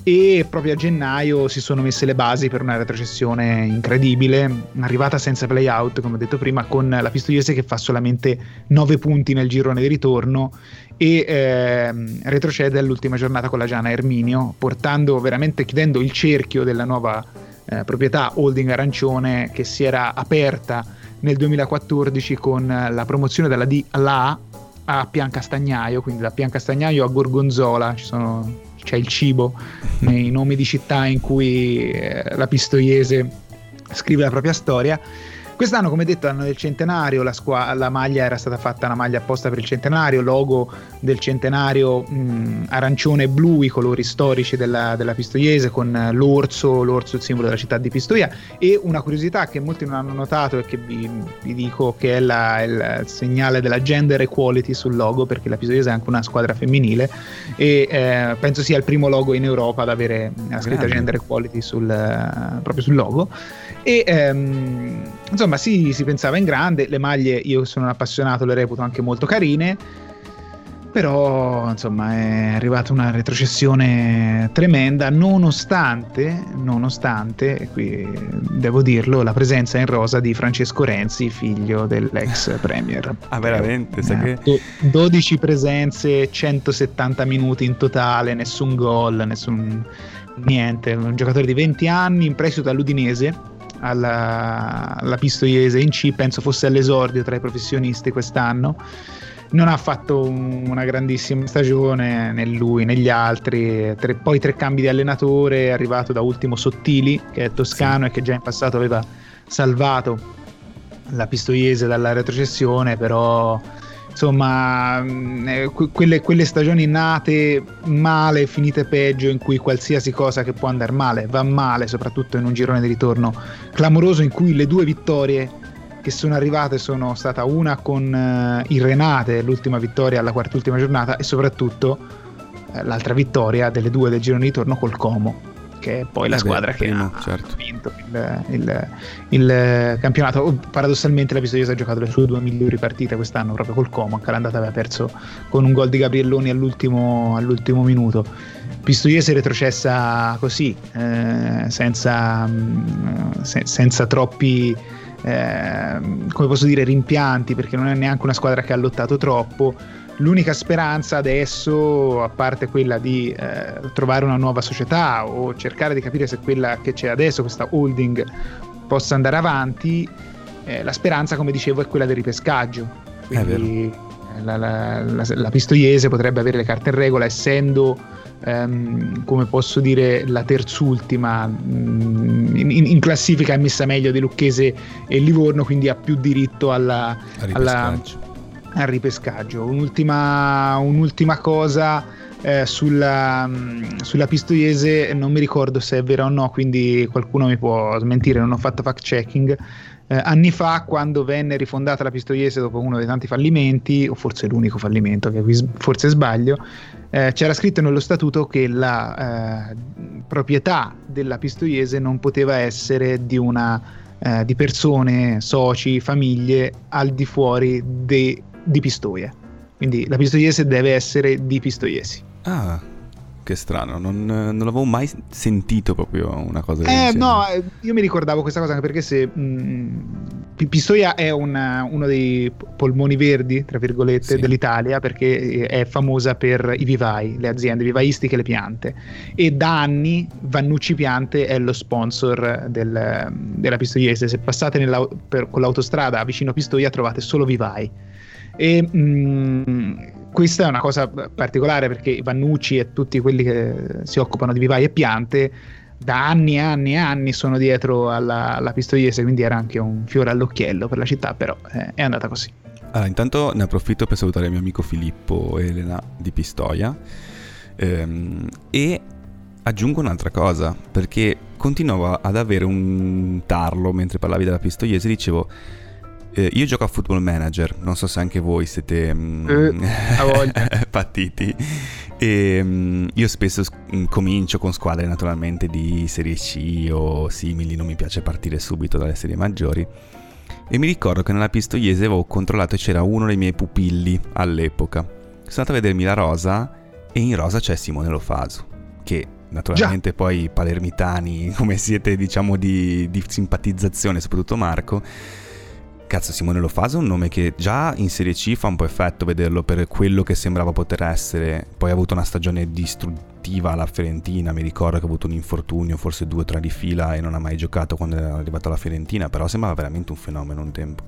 Speaker 3: e proprio a gennaio si sono messe le basi per una retrocessione incredibile, arrivata senza playout, come ho detto prima, con la Pistoiese che fa solamente 9 punti nel girone di ritorno e eh, retrocede all'ultima giornata con la Giana Erminio, portando veramente, chiudendo il cerchio della nuova eh, proprietà holding arancione che si era aperta nel 2014 con la promozione dalla D alla A a Piancastagnaio, quindi da Piancastagnaio a Gorgonzola, ci sono c'è il cibo nei nomi di città in cui eh, la Pistoiese scrive la propria storia Quest'anno, come detto, l'anno del centenario, la, squa- la, maglia era stata fatta una maglia apposta per il centenario, logo del centenario mh, arancione e blu, i colori storici della, della, Pistoiese, con l'orso, l'orso il simbolo della città di Pistoia. E una curiosità che molti non hanno notato e che vi, vi dico che è la, il segnale della gender equality sul logo, perché la Pistoiese è anche una squadra femminile e eh, penso sia il primo logo in Europa ad avere la scritta Grande. gender equality sul, proprio sul logo. E ehm, insomma si, si pensava in grande, le maglie io sono un appassionato, le reputo anche molto carine, però insomma è arrivata una retrocessione tremenda nonostante, nonostante, e qui devo dirlo, la presenza in rosa di Francesco Renzi, figlio dell'ex premier.
Speaker 1: Ah veramente?
Speaker 3: Eh, che... 12 presenze, 170 minuti in totale, nessun gol, nessun niente, un giocatore di 20 anni in prestito all'Udinese alla, alla Pistoiese in C, penso fosse all'esordio tra i professionisti quest'anno. Non ha fatto un, una grandissima stagione né lui né gli altri, tre, poi tre cambi di allenatore, è arrivato da ultimo Sottili che è toscano sì. e che già in passato aveva salvato la Pistoiese dalla retrocessione, però insomma, mm, eh, quelle, quelle, stagioni nate male, finite peggio, in cui qualsiasi cosa che può andare male va male, soprattutto in un girone di ritorno clamoroso, in cui le due vittorie che sono arrivate sono stata una con uh, il Renate, l'ultima vittoria alla quart'ultima giornata, e soprattutto uh, l'altra vittoria delle due del girone di ritorno col Como che è poi la squadra che primo, ha certo. vinto il, il, il, campionato. Oh, paradossalmente la Pistoiese ha giocato le sue due migliori partite quest'anno proprio col Como, anche l'andata aveva perso con un gol di Gabrielloni all'ultimo, all'ultimo minuto. Pistoiese retrocessa così, eh, senza, mh, mm, se, senza troppi... Eh, come posso dire rimpianti perché non è neanche una squadra che ha lottato troppo l'unica speranza adesso, a parte quella di eh, trovare una nuova società o cercare di capire se quella che c'è adesso, questa holding, possa andare avanti, eh, la speranza, come dicevo, è quella del ripescaggio. Quindi eh, la, la, la, la, Pistoiese potrebbe avere le carte in regola, essendo, ehm, come posso dire, la terzultima mm, in, in, classifica è messa meglio di Lucchese e Livorno, quindi ha più diritto alla, alla al ripescaggio. Un'ultima, un'ultima cosa eh, sulla, mm, sulla Pistoiese, non mi ricordo se è vera o no, quindi qualcuno mi può smentire, non ho fatto fact checking. Eh, anni fa, quando venne rifondata la Pistoiese dopo uno dei tanti fallimenti, o forse l'unico fallimento, che forse sbaglio, eh, c'era scritto nello statuto che la eh, proprietà della Pistoiese non poteva essere di una eh, di persone, soci, famiglie al di fuori de, di Pistoia. Quindi la pistoiese deve essere di Pistoiesi.
Speaker 1: Ah, che strano, non, non l'avevo mai sentito proprio una cosa del
Speaker 3: eh, No, eh, io mi ricordavo questa cosa anche perché se mh, mm, Pistoia è una, uno dei polmoni verdi, tra virgolette, sì. dell'Italia perché è famosa per i vivai, le aziende vivaistiche e le piante. E da anni Vannucci Piante è lo sponsor del, della Pistoiese. Se passate per, con l'autostrada vicino a Pistoia trovate solo vivai e mh, mm, questa è una cosa particolare perché Vannucci e tutti quelli che si occupano di vivai e piante da anni e anni e anni sono dietro alla, alla Pistoiese, quindi era anche un fiore all'occhiello per la città, però eh, è andata così.
Speaker 1: Allora, intanto ne approfitto per salutare il mio amico Filippo e Elena di Pistoia ehm, e aggiungo un'altra cosa, perché continuavo ad avere un tarlo mentre parlavi della Pistoiese, dicevo eh, io gioco a Football Manager, non so se anche voi siete mm, eh, partiti. E, mm, io spesso mm, comincio con squadre naturalmente di Serie C o simili, non mi piace partire subito dalle serie maggiori. E mi ricordo che nella Pistoiese avevo controllato e c'era uno dei miei pupilli all'epoca. Sono andato a vedermi la rosa e in rosa c'è Simone Lofaso, che naturalmente Già. poi palermitani, come siete diciamo di, di simpatizzazione, soprattutto Marco, Cazzo, Simone Lofaso è un nome che già in Serie C fa un po' effetto vederlo per quello che sembrava poter essere. Poi ha avuto una stagione distruttiva alla Fiorentina, mi ricordo che ha avuto un infortunio, forse due o tre di fila e non ha mai giocato quando è arrivato alla Fiorentina, però sembrava veramente un fenomeno un tempo.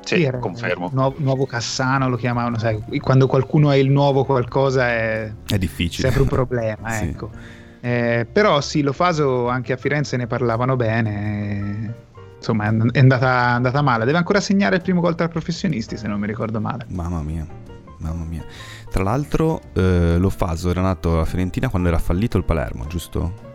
Speaker 2: Sì, sì confermo.
Speaker 3: Nuovo, nuovo, Cassano lo chiamavano, sai, quando qualcuno è il nuovo qualcosa è,
Speaker 1: è difficile.
Speaker 3: Sempre un problema, sì. ecco. Eh, però sì, Lofaso anche a Firenze ne parlavano bene insomma è andata, andata, male. Deve ancora segnare il primo gol tra professionisti, se non mi ricordo male.
Speaker 1: Mamma mia, mamma mia. Tra l'altro, eh, Lofaso era nato alla Fiorentina quando era fallito il Palermo, giusto?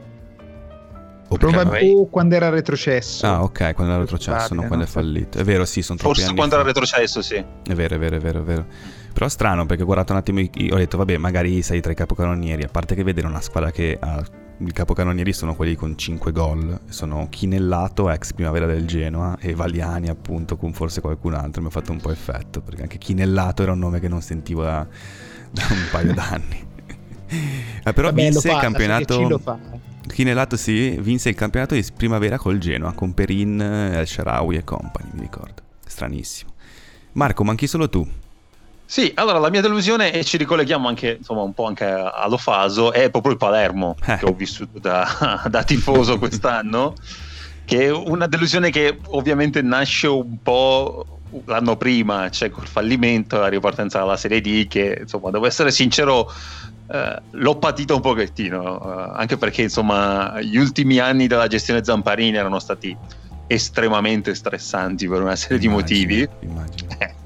Speaker 3: O Probabilmente quando era retrocesso.
Speaker 1: Ah, ok, quando era retrocesso, non quando è fallito. È vero, sì, sono troppi
Speaker 2: Forse quando fa. era retrocesso, sì.
Speaker 1: È vero, è vero, è vero, è vero. Però è strano perché ho guardato un attimo, ho detto, vabbè, magari sei tra i capocannonieri, a parte che vedere una squadra che ha i capocannonieri sono quelli con 5 gol, sono Chinellato, ex primavera del Genoa, e Valiani appunto con forse qualcun altro, mi ha fatto un po' effetto, perché anche Chinellato era un nome che non sentivo da, da un paio d'anni. eh, però Vabbè, vinse il campionato... Chinellato sì, vinse il campionato di primavera col Genoa, con Perin, El Sharawi e compagni, mi ricordo. Stranissimo. Marco, manchi solo tu.
Speaker 2: Sì, allora la mia delusione, e ci ricolleghiamo anche insomma, un po' anche all'Ofaso, è proprio il Palermo, eh. che ho vissuto da, da tifoso quest'anno, che è una delusione che ovviamente nasce un po' l'anno prima, cioè col fallimento, la ripartenza alla Serie D, che insomma, devo essere sincero, eh, l'ho patito un pochettino, eh, anche perché insomma gli ultimi anni della gestione Zamparini erano stati estremamente stressanti per una serie immagino, di motivi. Immagino.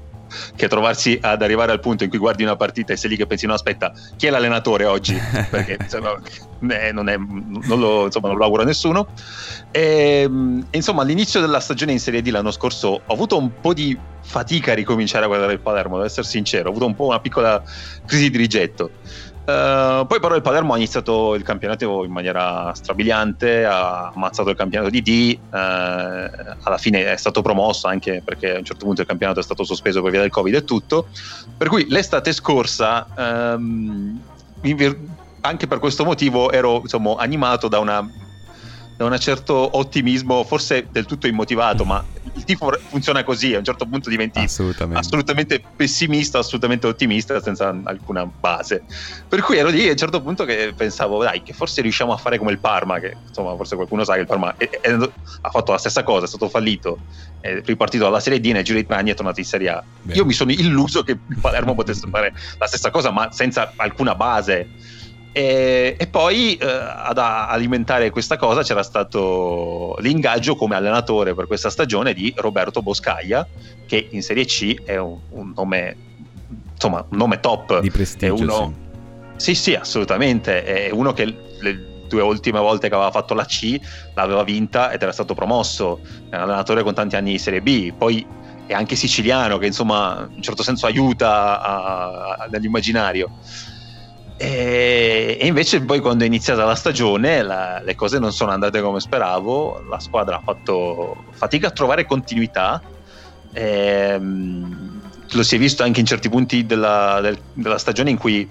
Speaker 2: Che trovarsi ad arrivare al punto in cui guardi una partita e sei lì che pensi no aspetta chi è l'allenatore oggi? Perché insomma, eh, non, è, non, lo, insomma, non, lo, auguro a nessuno. E, ehm, insomma all'inizio della stagione in Serie D l'anno scorso ho avuto un po' di fatica a ricominciare a guardare il Palermo devo essere sincero ho avuto un po' una piccola crisi di rigetto Uh, poi però il Palermo ha iniziato il campionato in maniera strabiliante, ha ammazzato il campionato di D, uh, alla fine è stato promosso anche perché a un certo punto il campionato è stato sospeso per via del Covid e tutto, per cui l'estate scorsa, um, anche per questo motivo, ero insomma, animato da una da un certo ottimismo, forse del tutto immotivato, ma il tifo funziona così, a un certo punto diventi assolutamente, assolutamente pessimista, assolutamente ottimista, senza alcuna base. Per cui ero lì a un certo punto che pensavo, dai, che forse riusciamo a fare come il Parma, che insomma forse qualcuno sa che il Parma è, è, ha fatto la stessa cosa, è stato fallito, è ripartito dalla Serie D, nel giro di tre anni è tornato in Serie A. Bene. Io mi sono illuso che il Palermo potesse fare la stessa cosa, ma senza alcuna base e, e poi eh, ad alimentare questa cosa c'era stato l'ingaggio come allenatore per questa stagione di Roberto Boscaglia, che in Serie C è un, un nome, insomma, un nome top.
Speaker 1: Di prestigio.
Speaker 2: Uno, sì. sì, sì, assolutamente. È uno che le due ultime volte che aveva fatto la C l'aveva vinta ed era stato promosso. È un allenatore con tanti anni di Serie B. Poi è anche siciliano, che insomma in un certo senso aiuta a, a, nell'immaginario. E, invece poi quando è iniziata la stagione la, le cose non sono andate come speravo, la squadra ha fatto fatica a trovare continuità, ehm, lo si è visto anche in certi punti della, del, della stagione in cui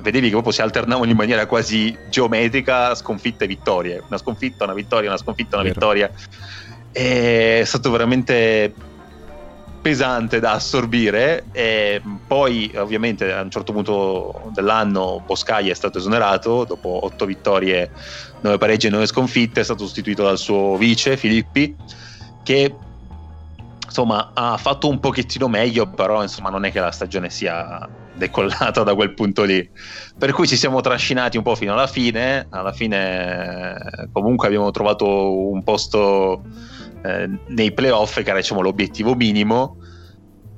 Speaker 2: vedevi che proprio si alternavano in maniera quasi geometrica sconfitte e vittorie, una sconfitta, una vittoria, una sconfitta, una Vero. vittoria. è stato veramente pesante da assorbire e poi ovviamente a un certo punto dell'anno Boscaglia è stato esonerato dopo otto vittorie, nove pareggi e nove sconfitte, è stato sostituito dal suo vice Filippi che insomma ha fatto un pochettino meglio però insomma non è che la stagione sia decollata da quel punto lì. Per cui ci siamo trascinati un po' fino alla fine. Alla fine comunque abbiamo trovato un posto eh, nei playoff che era diciamo, l'obiettivo minimo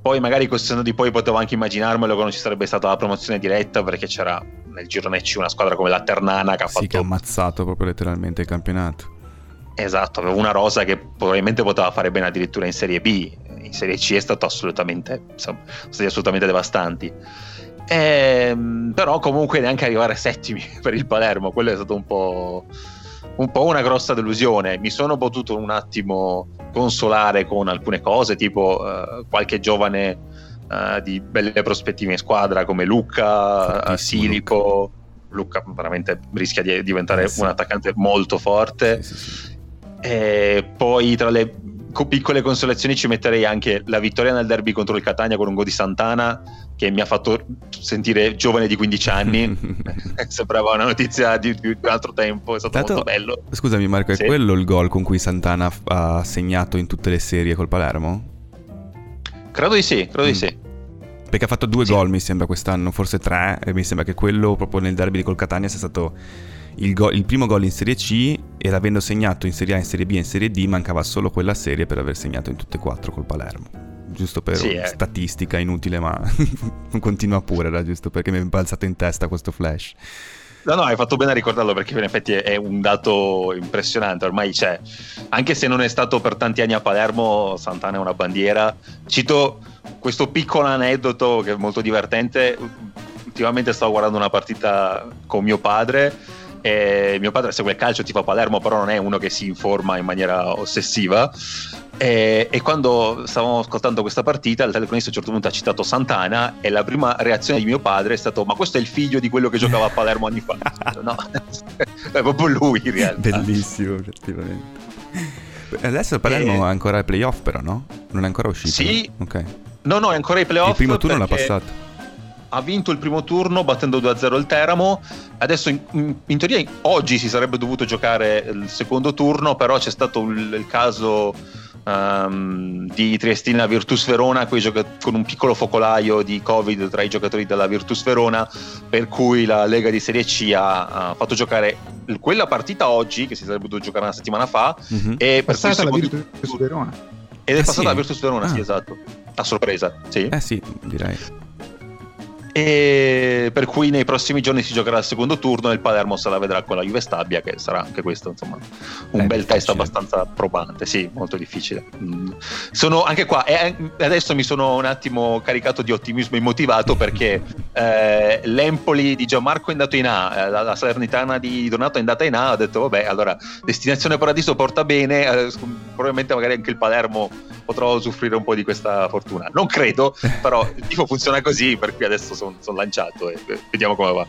Speaker 2: poi magari col senno di poi potevo anche immaginarmelo che non ci sarebbe stata la promozione diretta perché c'era nel girone C una squadra come la Ternana che ha fatto...
Speaker 1: Sì, che ha ammazzato proprio letteralmente il campionato.
Speaker 2: Esatto, aveva una rosa che probabilmente poteva fare bene addirittura in Serie B. In Serie C è stato assolutamente, sono stati assolutamente devastanti. Ehm, però comunque neanche arrivare settimi per il Palermo, quello è stato un po', un po' una grossa delusione. Mi sono potuto un attimo consolare con alcune cose, tipo uh, qualche giovane uh, di belle prospettive in squadra come Luca, uh, Silico. Luca. Luca veramente rischia di diventare eh sì. un attaccante molto forte. Sì, sì, e poi tra le piccole consolazioni ci metterei anche la vittoria nel derby contro il Catania con un gol di Santana che mi ha fatto sentire giovane di 15 anni sembrava una notizia di, di, un altro tempo è stato Tanto, molto bello
Speaker 1: scusami Marco sì. è quello il gol con cui Santana ha segnato in tutte le serie col Palermo?
Speaker 2: credo di sì credo mm. di sì
Speaker 1: perché ha fatto due sì. gol mi sembra quest'anno forse tre e mi sembra che quello proprio nel derby col Catania sia stato il, go- il, primo gol in Serie C ed avendo segnato in Serie A, in Serie B e in Serie D mancava solo quella serie per aver segnato in tutte e quattro col Palermo. Giusto per sì, eh. statistica inutile, ma continua pure, era giusto perché mi è balzato in testa questo flash.
Speaker 2: No, no, hai fatto bene a ricordarlo perché in effetti è un dato impressionante. Ormai c'è, anche se non è stato per tanti anni a Palermo, Santana è una bandiera. Cito questo piccolo aneddoto che è molto divertente. Ultimamente stavo guardando una partita con mio padre e mio padre segue il calcio, ti fa Palermo, però non è uno che si informa in maniera ossessiva. E, e, quando stavamo ascoltando questa partita, il telecronista a un certo punto ha citato Santana e la prima reazione di mio padre è stato: Ma questo è il figlio di quello che giocava a Palermo anni fa? no, è proprio lui in realtà.
Speaker 1: Bellissimo, effettivamente. Adesso il Palermo e... ha ancora i playoff, però, no? Non è ancora uscito?
Speaker 2: Sì.
Speaker 1: Ok.
Speaker 2: No, no, è ancora i playoff. Il
Speaker 1: primo turno l'ha passato
Speaker 2: ha vinto il primo turno battendo 2-0 il Teramo. Adesso in, in, in, teoria oggi si sarebbe dovuto giocare il secondo turno, però c'è stato il, il caso um, di Triestina Virtus Verona con un piccolo focolaio di Covid tra i giocatori della Virtus Verona, per cui la Lega di Serie C ha, ha fatto giocare quella partita oggi, che si sarebbe dovuto giocare una settimana fa,
Speaker 3: mm-hmm. e per passata la Virtus Verona.
Speaker 2: Ed è eh passata sì. la Virtus Verona, ah. sì, esatto. A sorpresa, sì.
Speaker 1: Eh sì, direi
Speaker 2: e per cui nei prossimi giorni si giocherà il secondo turno e il Palermo se la vedrà con la Juve Stabia che sarà anche questo insomma un è bel test abbastanza probante sì molto difficile mm. sono anche qua e adesso mi sono un attimo caricato di ottimismo immotivato perché eh, l'Empoli di Gianmarco è andato in A eh, la Salernitana di Donato è andata in A ho detto vabbè allora destinazione Paradiso porta bene eh, probabilmente magari anche il Palermo potrò usufruire un po' di questa fortuna non credo però il tifo funziona così per cui adesso sono son lanciato e vediamo come va.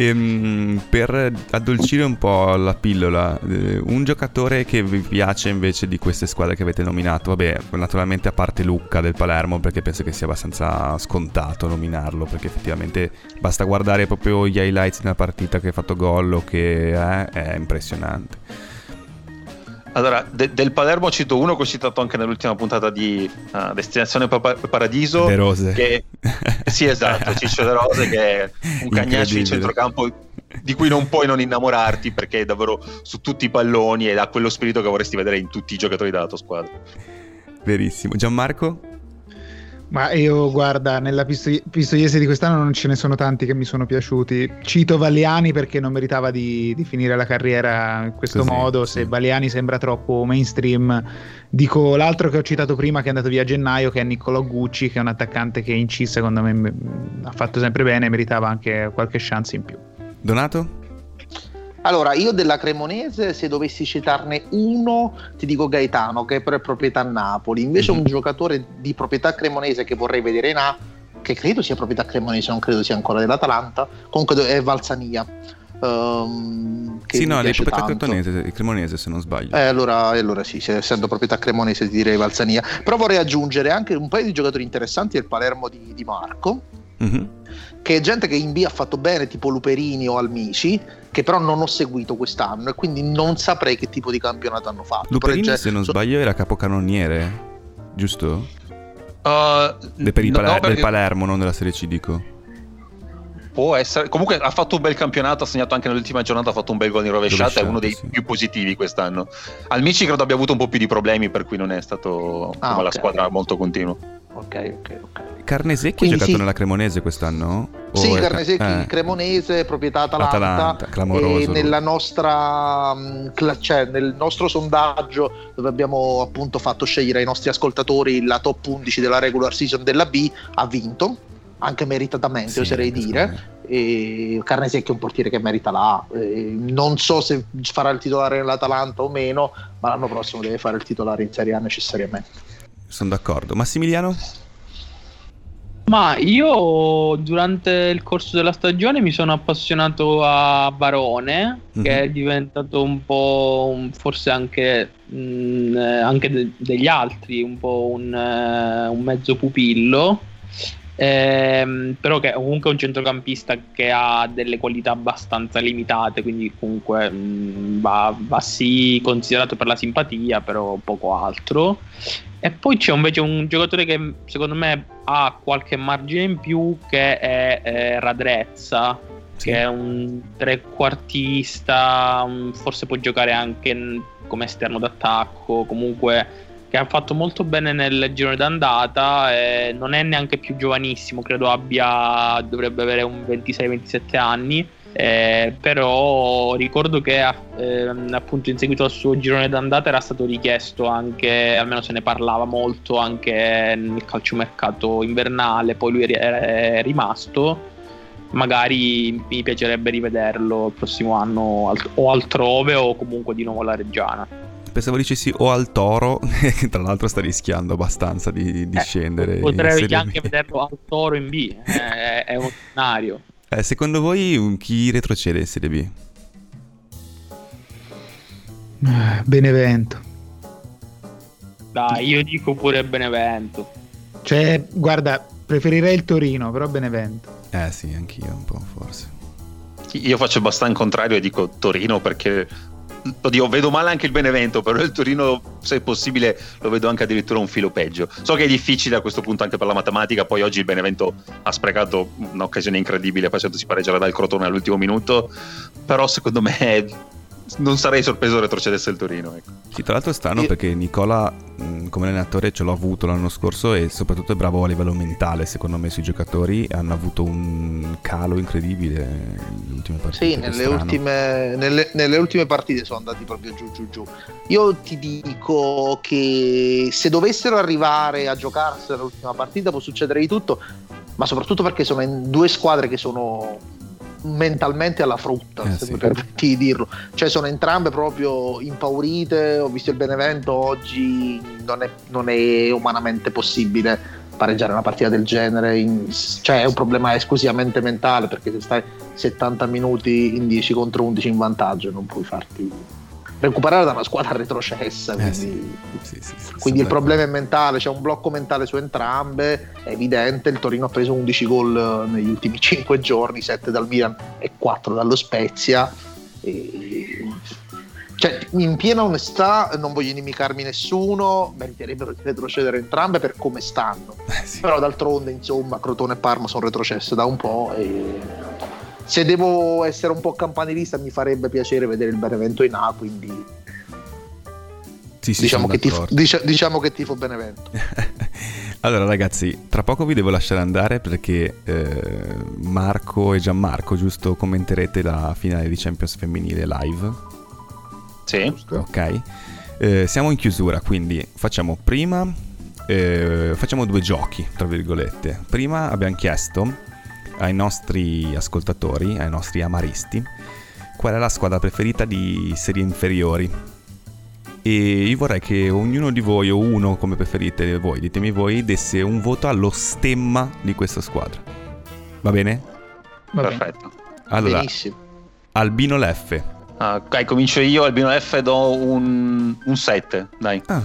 Speaker 1: Ehm, per addolcire un po' la pillola, eh, un giocatore che vi piace invece di queste squadre che avete nominato, vabbè, naturalmente a parte Lucca del Palermo, perché penso che sia abbastanza scontato nominarlo, perché effettivamente basta guardare proprio gli highlights di una partita che ha fatto gol o che è, è impressionante.
Speaker 2: Allora, de- del Palermo cito uno che ho citato anche nell'ultima puntata di uh, Destinazione pa- Paradiso.
Speaker 1: De Rose.
Speaker 2: Che... sì, esatto, Ciccio De Rose che è un cagnaccio di centrocampo di cui non puoi non innamorarti perché è davvero su tutti i palloni ed ha quello spirito che vorresti vedere in tutti i giocatori della tua squadra.
Speaker 1: Verissimo. Gianmarco?
Speaker 3: Ma io guarda, nella Pistoiese di quest'anno non ce ne sono tanti che mi sono piaciuti. Cito Valiani perché non meritava di, di finire la carriera in questo Così, modo. Sì. Se Valiani sembra troppo mainstream, dico l'altro che ho citato prima che è andato via a gennaio, che è Niccolò Gucci, che è un attaccante che in C secondo me ha fatto sempre bene e meritava anche qualche chance in più.
Speaker 1: Donato?
Speaker 5: Allora, io della Cremonese, se dovessi citarne uno, ti dico Gaetano, che però è proprietà Napoli. Invece mm-hmm. un giocatore di proprietà cremonese che vorrei vedere in A, che credo sia proprietà cremonese, non credo sia ancora dell'Atalanta, comunque è Valsania. Um,
Speaker 1: sì, no, è proprietà cremonese, cremonese se non sbaglio.
Speaker 5: Eh, allora, allora sì, essendo proprietà cremonese direi Valsania. Però vorrei aggiungere anche un paio di giocatori interessanti del Palermo di, di Marco. Mm-hmm. Che è gente che in B ha fatto bene, tipo Luperini o Almici, che però non ho seguito quest'anno e quindi non saprei che tipo di campionato hanno fatto.
Speaker 1: Luperini, Pre- se non so- sbaglio, era capocannoniere, giusto? Uh, per il no, Paler- no, perché... del Palermo, non della Serie C, dico
Speaker 2: può essere. Comunque ha fatto un bel campionato, ha segnato anche nell'ultima giornata, ha fatto un bel gol in rovesciata, è uno dei sì. più positivi quest'anno. Al Mici credo abbia avuto un po' più di problemi, per cui non è stato ah, okay. la squadra molto continuo.
Speaker 5: Ok, ok, ok.
Speaker 1: Carnesecchi Quindi ha giocato sì. nella Cremonese quest'anno?
Speaker 5: O sì, Carnesecchi, eh. Cremonese, proprietà Atalanta. Atalanta clamoroso. E nella nostra, mm, cioè, nel nostro sondaggio, dove abbiamo appunto fatto scegliere ai nostri ascoltatori la top 11 della regular season della B, ha vinto, anche meritatamente, sì, oserei dire. E Carnesecchi è un portiere che merita la eh, non so se farà il titolare nell'Atalanta o meno ma l'anno prossimo deve fare il titolare in Serie A necessariamente
Speaker 1: sono d'accordo Massimiliano?
Speaker 4: Ma io durante il corso della stagione mi sono appassionato a Barone, mm-hmm. che è diventato un po' un, forse anche, mh, mm, anche de- degli altri, un po' un, uh, un mezzo pupillo. Ehm, però che è comunque un centrocampista che ha delle qualità abbastanza limitate, quindi comunque mh, mm, va, va sì considerato per la simpatia, però poco altro. E poi c'è invece un giocatore che secondo me ha qualche margine in più che è, è Radrezza, sì. che è un trequartista, forse può giocare anche come esterno d'attacco, comunque che ha fatto molto bene nel girone d'andata, eh, non è neanche più giovanissimo, credo abbia, dovrebbe avere un 26-27 anni eh, però ricordo che eh, appunto in seguito al suo girone d'andata era stato richiesto anche, almeno se ne parlava molto anche nel calciomercato invernale, poi lui è rimasto. Magari mi piacerebbe rivederlo il prossimo anno o altrove o comunque di nuovo alla Reggiana.
Speaker 1: Pensavo dicessi o al Toro, che tra l'altro sta rischiando abbastanza di, di eh, scendere.
Speaker 4: Potrei anche vederlo al Toro in B, è, è un scenario.
Speaker 1: Eh, secondo voi chi retrocede in Serie B?
Speaker 3: Eh, Benevento.
Speaker 4: Dai, io dico pure Benevento.
Speaker 3: Cioè, guarda, preferirei il Torino, però Benevento.
Speaker 1: Eh sì, anch'io un po' forse.
Speaker 2: Io faccio abbastanza contrario e dico Torino perché oddio, vedo male anche il Benevento, però il Torino, se possibile, lo vedo anche addirittura un filo peggio. So che è difficile a questo punto anche per la matematica, poi oggi il Benevento ha sprecato un'occasione incredibile facendosi pareggiare dal Crotone all'ultimo minuto, però secondo me non sarei sorpreso se retrocedesse il Torino. Ecco.
Speaker 1: Sì, tra l'altro è strano Io... perché Nicola come allenatore ce l'ho avuto l'anno scorso e soprattutto è bravo a livello mentale secondo me sui giocatori hanno avuto un calo incredibile nelle ultime partite.
Speaker 5: Sì, nelle ultime, nelle, nelle ultime, partite sono andati proprio giù giù giù. Io ti dico che se dovessero arrivare a giocarsi l'ultima partita può succedere di tutto, ma soprattutto perché sono in due squadre che sono mentalmente alla frutta, eh, se sì. mi permetti di dirlo. Cioè sono entrambe proprio impaurite, ho visto il Benevento oggi, non è, non è umanamente possibile pareggiare una partita del genere, in, cioè è un problema esclusivamente mentale perché se stai 70 minuti in 10 contro 11 in vantaggio non puoi farti recuperare da una squadra retrocessa. Eh, quindi, eh sì. Sì, sì, quindi il problema è mentale, c'è un blocco mentale su entrambe, è evidente, il Torino ha preso 11 gol eh, negli ultimi 5 giorni, 7 dal Milan e 4 dallo Spezia. E... Cioè, in piena onestà, non voglio inimicarmi nessuno, meriterebbero di retrocedere entrambe per come stanno. Eh, Però d'altronde, insomma, Crotone e Parma sono retrocesse da un po' e se devo essere un po' campanilista mi farebbe piacere vedere il Benevento in A, quindi sì, sì, diciamo, che tifo, dic- diciamo, che tifo, Benevento.
Speaker 1: allora ragazzi, tra poco vi devo lasciare andare perché eh, Marco e Gianmarco, giusto, commenterete la finale di Champions femminile live.
Speaker 2: Sì.
Speaker 1: Ok. Eh, siamo in chiusura, quindi facciamo prima... Eh, facciamo due giochi, tra virgolette. Prima abbiamo chiesto ai nostri ascoltatori, ai nostri amaristi, qual è la squadra preferita di serie inferiori. E io vorrei che ognuno di voi, o uno come preferite voi, ditemi voi, desse un voto allo stemma di questa squadra. Va bene?
Speaker 2: Va Perfetto.
Speaker 1: Allora, Benissimo. Albino Leffe.
Speaker 2: Ah, ok, comincio io. Albino Leffe do un, un 7, dai.
Speaker 1: Ah,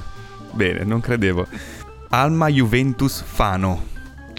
Speaker 1: bene, non credevo. Alma Juventus Fano.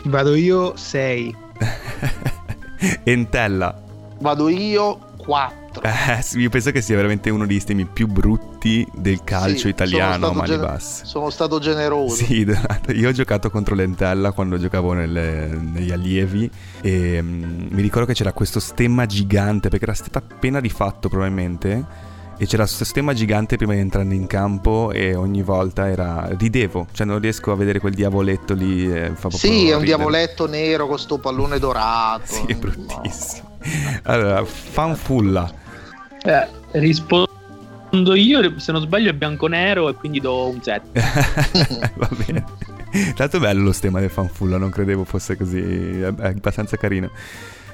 Speaker 3: Vado io 6.
Speaker 1: Entella.
Speaker 5: Vado io 4.
Speaker 1: Eh, io penso che sia veramente uno dei sistemi più brutti del calcio sì, italiano a mani
Speaker 5: gen-
Speaker 1: basse.
Speaker 5: Sono stato generoso.
Speaker 1: Sì, io ho giocato contro l'Entella quando giocavo nelle, negli allievi e um, mi ricordo che c'era questo stemma gigante perché era stato appena rifatto probabilmente e c'era questo stemma gigante prima di entrare in campo e ogni volta era ridevo, cioè non riesco a vedere quel diavoletto lì. Eh, fa
Speaker 5: sì, è un diavoletto nero con sto pallone dorato.
Speaker 1: sì, è bruttissimo. No. Allora, fanfulla.
Speaker 4: Eh, rispondo io, se non sbaglio è bianco-nero e quindi do un 7.
Speaker 1: Va bene. Tanto bello lo stemma del fanfulla, non credevo fosse così, è abbastanza carino.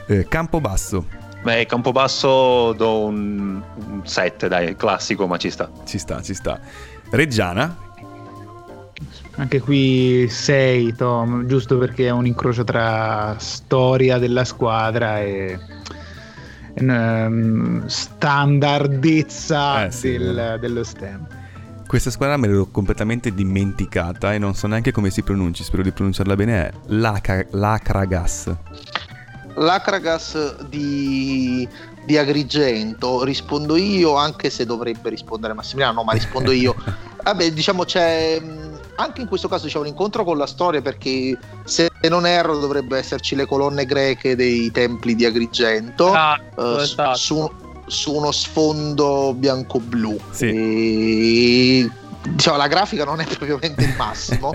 Speaker 1: Eh, campo basso.
Speaker 2: Beh, Campobasso do un, 7, dai, classico, ma ci sta.
Speaker 1: Ci sta, ci sta. Reggiana?
Speaker 3: Anche qui 6, Tom, giusto perché è un incrocio tra storia della squadra e um, standardezza eh, sì, del, dello stem.
Speaker 1: Questa squadra me l'ero completamente dimenticata e non so neanche come si pronunci, spero di pronunciarla bene, è Lacragas
Speaker 5: l'Acragas di, di Agrigento rispondo io anche se dovrebbe rispondere Massimiliano no ma rispondo io vabbè diciamo c'è anche in questo caso c'è un incontro con la storia perché se non erro dovrebbe esserci le colonne greche dei templi di Agrigento esatto, uh, esatto. Su, su, uno sfondo bianco-blu sì. e, diciamo la grafica non è propriamente il massimo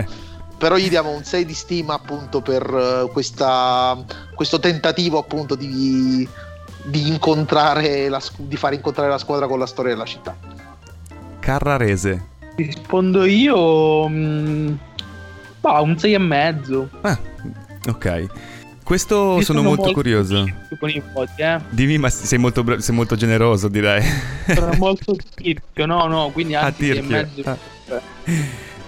Speaker 5: però gli diamo un 6 di stima appunto per uh, questa, questo tentativo appunto di, di, incontrare la, di fare incontrare la squadra con la storia della città.
Speaker 1: Carrarese.
Speaker 4: Rispondo io... Mh, mm, bah, un 6 e mezzo.
Speaker 1: Ah, ok. Questo sono, sono, molto, molto curioso.
Speaker 4: Nipoti, eh?
Speaker 1: Dimmi, ma sei molto, bra- sei molto generoso, direi.
Speaker 4: Sono molto tirchio, no, no, quindi ah, anche ah, e mezzo. Ah.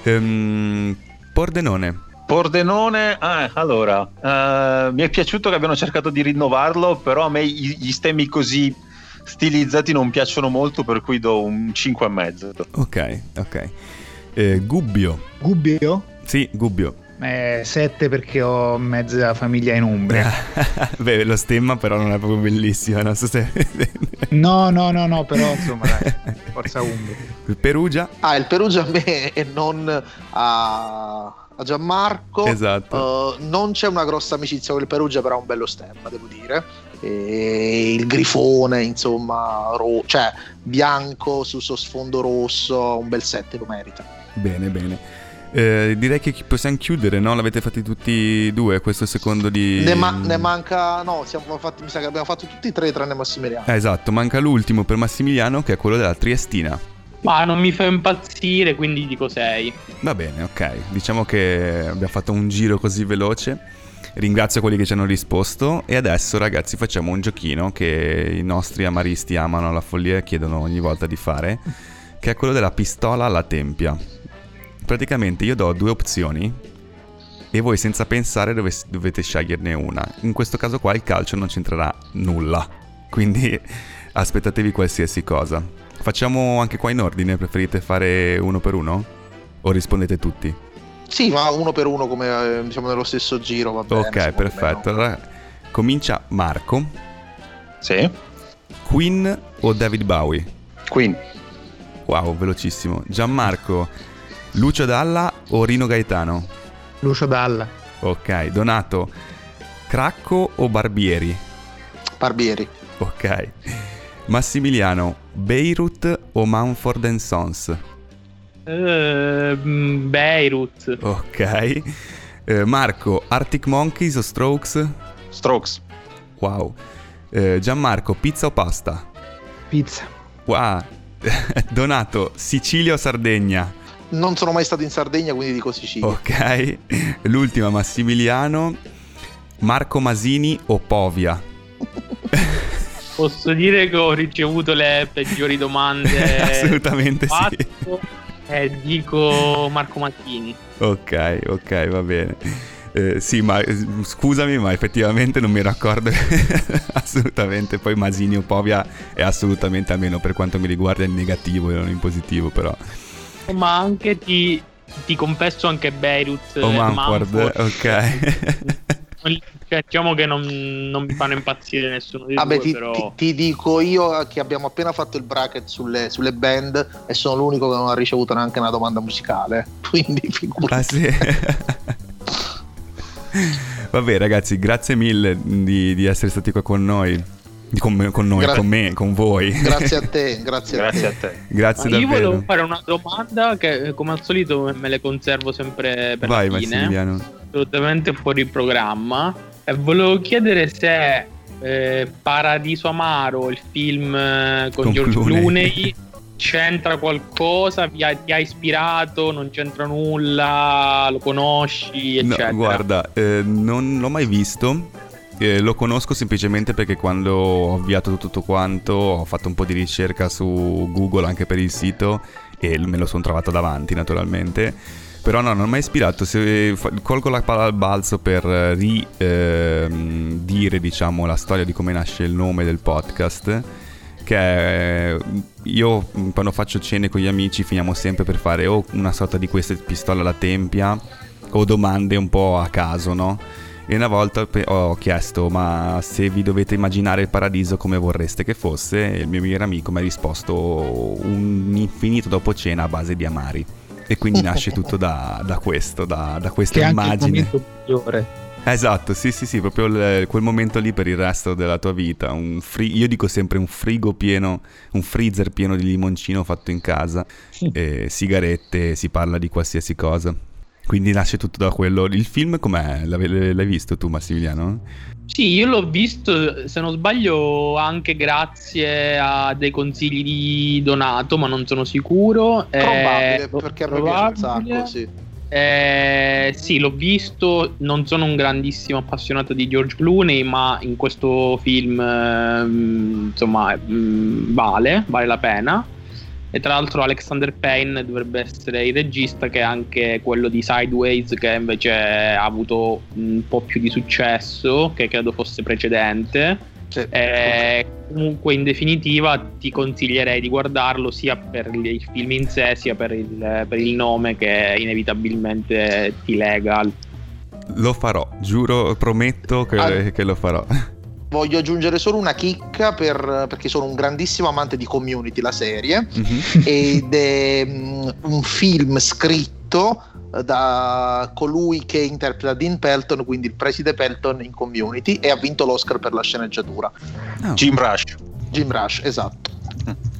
Speaker 1: Um, Pordenone.
Speaker 2: Pordenone, ah, allora, uh, mi è piaciuto che abbiano cercato di rinnovarlo, però a me gli stemmi così stilizzati non piacciono molto, per cui do un 5,5.
Speaker 1: Ok, ok. Eh, Gubbio.
Speaker 3: Gubbio?
Speaker 1: Sì, Gubbio.
Speaker 3: Eh, 7 perché ho mezza famiglia in Umbria.
Speaker 1: Beh, lo stemma però non è proprio bellissimo, non so se...
Speaker 3: no, no, no, no, però insomma, dai, forza Umbria.
Speaker 1: Il Perugia?
Speaker 5: Ah, il Perugia a me e non a, a Gianmarco.
Speaker 1: Esatto.
Speaker 5: Uh, non c'è una grossa amicizia con il Perugia, però ha un bello stemma, devo dire. E il grifone, insomma, ro- cioè bianco su sfondo rosso, un bel 7 lo merita.
Speaker 1: Bene, bene. Eh, direi che possiamo chiudere, no? L'avete fatti tutti e due, questo secondo di...
Speaker 5: Ne, ma- ne manca... No, fatti, mi sa che abbiamo fatto tutti e tre tranne Massimiliano.
Speaker 1: Eh, esatto, manca l'ultimo per Massimiliano che è quello della Triestina.
Speaker 4: Ma non mi fa impazzire, quindi dico 6.
Speaker 1: Va bene, ok. Diciamo che abbiamo fatto un giro così veloce. Ringrazio quelli che ci hanno risposto e adesso ragazzi facciamo un giochino che i nostri amaristi amano alla follia e chiedono ogni volta di fare, che è quello della pistola alla tempia. Praticamente io do due opzioni e voi senza pensare dov- dovete sceglierne una. In questo caso qua il calcio non c'entrerà nulla, quindi aspettatevi qualsiasi cosa. Facciamo anche qua in ordine, preferite fare uno per uno? O rispondete tutti?
Speaker 5: Sì, ma uno per uno come diciamo nello stesso giro, va bene.
Speaker 1: Ok, perfetto. Allora comincia Marco.
Speaker 2: Sì.
Speaker 1: Queen o David Bowie?
Speaker 2: Queen.
Speaker 1: Wow, velocissimo. Gianmarco, Lucio Dalla o Rino Gaetano?
Speaker 3: Lucio Dalla.
Speaker 1: Ok, Donato, Cracco o Barbieri?
Speaker 5: Barbieri.
Speaker 1: Ok. Massimiliano, Beirut o Manford Sons?
Speaker 4: Uh, Beirut.
Speaker 1: Ok. Uh, Marco, Arctic Monkeys o Strokes?
Speaker 2: Strokes.
Speaker 1: Wow. Uh, Gianmarco, pizza o pasta?
Speaker 3: Pizza.
Speaker 1: Wow. Donato, Sicilia o Sardegna?
Speaker 5: Non sono mai stato in Sardegna, quindi dico Sicilia.
Speaker 1: Ok, l'ultima Massimiliano, Marco Masini o Povia?
Speaker 4: Posso dire che ho ricevuto le peggiori domande.
Speaker 1: Assolutamente
Speaker 4: fatto, sì. E dico Marco Masini.
Speaker 1: Ok, ok, va bene. Eh, sì, ma eh, scusami, ma effettivamente non mi ero accorto. assolutamente. Poi Masini o Povia è assolutamente, almeno per quanto mi riguarda, in negativo e non in positivo, però
Speaker 4: ma anche ti, ti confesso anche Beirut.
Speaker 1: O oh, Manford, ok.
Speaker 4: Cioè, diciamo che non, non, mi fanno impazzire nessuno di
Speaker 5: Vabbè,
Speaker 4: due,
Speaker 5: ti,
Speaker 4: però...
Speaker 5: ti, ti, dico io che abbiamo appena fatto il bracket sulle, sulle, band e sono l'unico che non ha ricevuto neanche una domanda musicale. Quindi figurati.
Speaker 1: Ah, sì. Vabbè, ragazzi, grazie mille di, di essere stati qua con noi. Con, me, con noi, Gra- con me, con voi.
Speaker 5: Grazie a te, grazie,
Speaker 2: grazie
Speaker 5: a
Speaker 2: te. A te.
Speaker 1: grazie
Speaker 4: io
Speaker 1: davvero.
Speaker 4: volevo fare una domanda che come al solito me le conservo sempre per
Speaker 1: Vai,
Speaker 4: la fine.
Speaker 1: Massimiliano.
Speaker 4: Assolutamente fuori programma. E volevo chiedere se eh, Paradiso Amaro, il film eh, con, con George Clooney, Clooney c'entra qualcosa, ti ha, ti ha, ispirato, non c'entra nulla, lo conosci, eccetera.
Speaker 1: No, guarda, eh, non l'ho mai visto. Eh, lo conosco semplicemente perché quando ho avviato tutto quanto ho fatto un po' di ricerca su Google anche per il sito e me lo sono trovato davanti naturalmente. Però no, non mi ha ispirato. Se colgo la palla al balzo per ridire eh, diciamo la storia di come nasce il nome del podcast che io quando faccio cene con gli amici finiamo sempre per fare o una sorta di queste pistole alla tempia o domande un po' a caso, no? E una volta ho chiesto, ma se vi dovete immaginare il paradiso come vorreste che fosse? E il mio migliore amico mi ha risposto un infinito dopo cena a base di amari. E quindi nasce tutto da, da questo, da, da questa
Speaker 3: che
Speaker 1: immagine. Che è
Speaker 3: il migliore.
Speaker 1: Esatto, sì, sì, sì, proprio l- quel momento lì per il resto della tua vita. Fri- io dico sempre un frigo pieno, un freezer pieno di limoncino fatto in casa, e sigarette, si parla di qualsiasi cosa. Quindi nasce tutto da quello. Il film com'è? L'hai, l'hai visto tu, Massimiliano?
Speaker 4: Sì, io l'ho visto, se non sbaglio, anche grazie a dei consigli di Donato, ma non sono sicuro.
Speaker 5: Probabile, eh, perché a me piace un sacco, sì.
Speaker 4: Eh, sì, l'ho visto. Non sono un grandissimo appassionato di George Clooney, ma in questo film, eh, insomma, mm, vale, vale la pena. E tra l'altro Alexander Payne dovrebbe essere il regista che è anche quello di Sideways che invece ha avuto un po' più di successo, che credo fosse precedente. Sì. Eh, comunque in definitiva ti consiglierei di guardarlo sia per il film in sé sia per il, per il nome che inevitabilmente ti lega.
Speaker 1: Lo farò, giuro, prometto che, ah. che lo farò.
Speaker 5: Voglio aggiungere solo una chicca per, perché sono un grandissimo amante di Community, la serie, mm-hmm. ed è um, un film scritto da colui che interpreta Dean Pelton, quindi il preside Pelton in Community, e ha vinto l'Oscar per la sceneggiatura.
Speaker 2: Oh. Jim Rush.
Speaker 5: Jim Rush, esatto.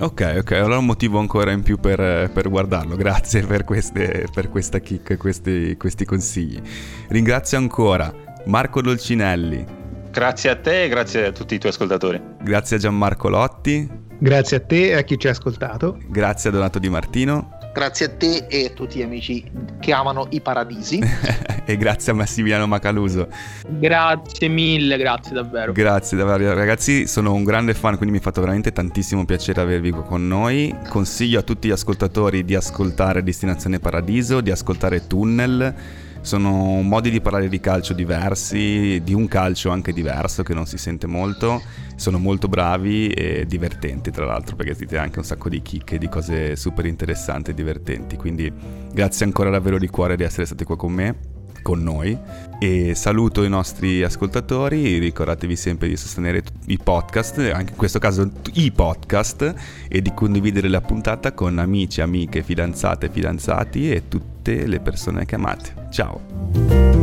Speaker 1: Ok, ok, allora un motivo ancora in più per, per guardarlo. Grazie per, queste, per questa kick e questi, questi consigli. Ringrazio ancora Marco Dolcinelli.
Speaker 2: Grazie a te e grazie a tutti i tuoi ascoltatori.
Speaker 1: Grazie a Gianmarco Lotti.
Speaker 3: Grazie a te e a chi ci ha ascoltato.
Speaker 1: Grazie a Donato Di Martino
Speaker 5: grazie a te e a tutti gli amici che amano i paradisi.
Speaker 1: e grazie a Massimiliano Macaluso.
Speaker 4: Grazie mille, grazie davvero.
Speaker 1: Grazie davvero ragazzi, sono un grande fan, quindi mi ha fatto veramente tantissimo piacere avervi con noi. Consiglio a tutti gli ascoltatori di ascoltare Destinazione Paradiso, di ascoltare Tunnel sono modi di parlare di calcio diversi, di un calcio anche diverso che non si sente molto. Sono molto bravi e divertenti, tra l'altro, perché dite anche un sacco di chicche, di cose super interessanti e divertenti. Quindi grazie ancora davvero di cuore di essere stati qua con me con noi. E saluto i nostri ascoltatori ricordatevi sempre di sostenere i podcast anche in questo caso i podcast e di condividere la puntata con amici amiche fidanzate fidanzati e tutte le persone che amate. Ciao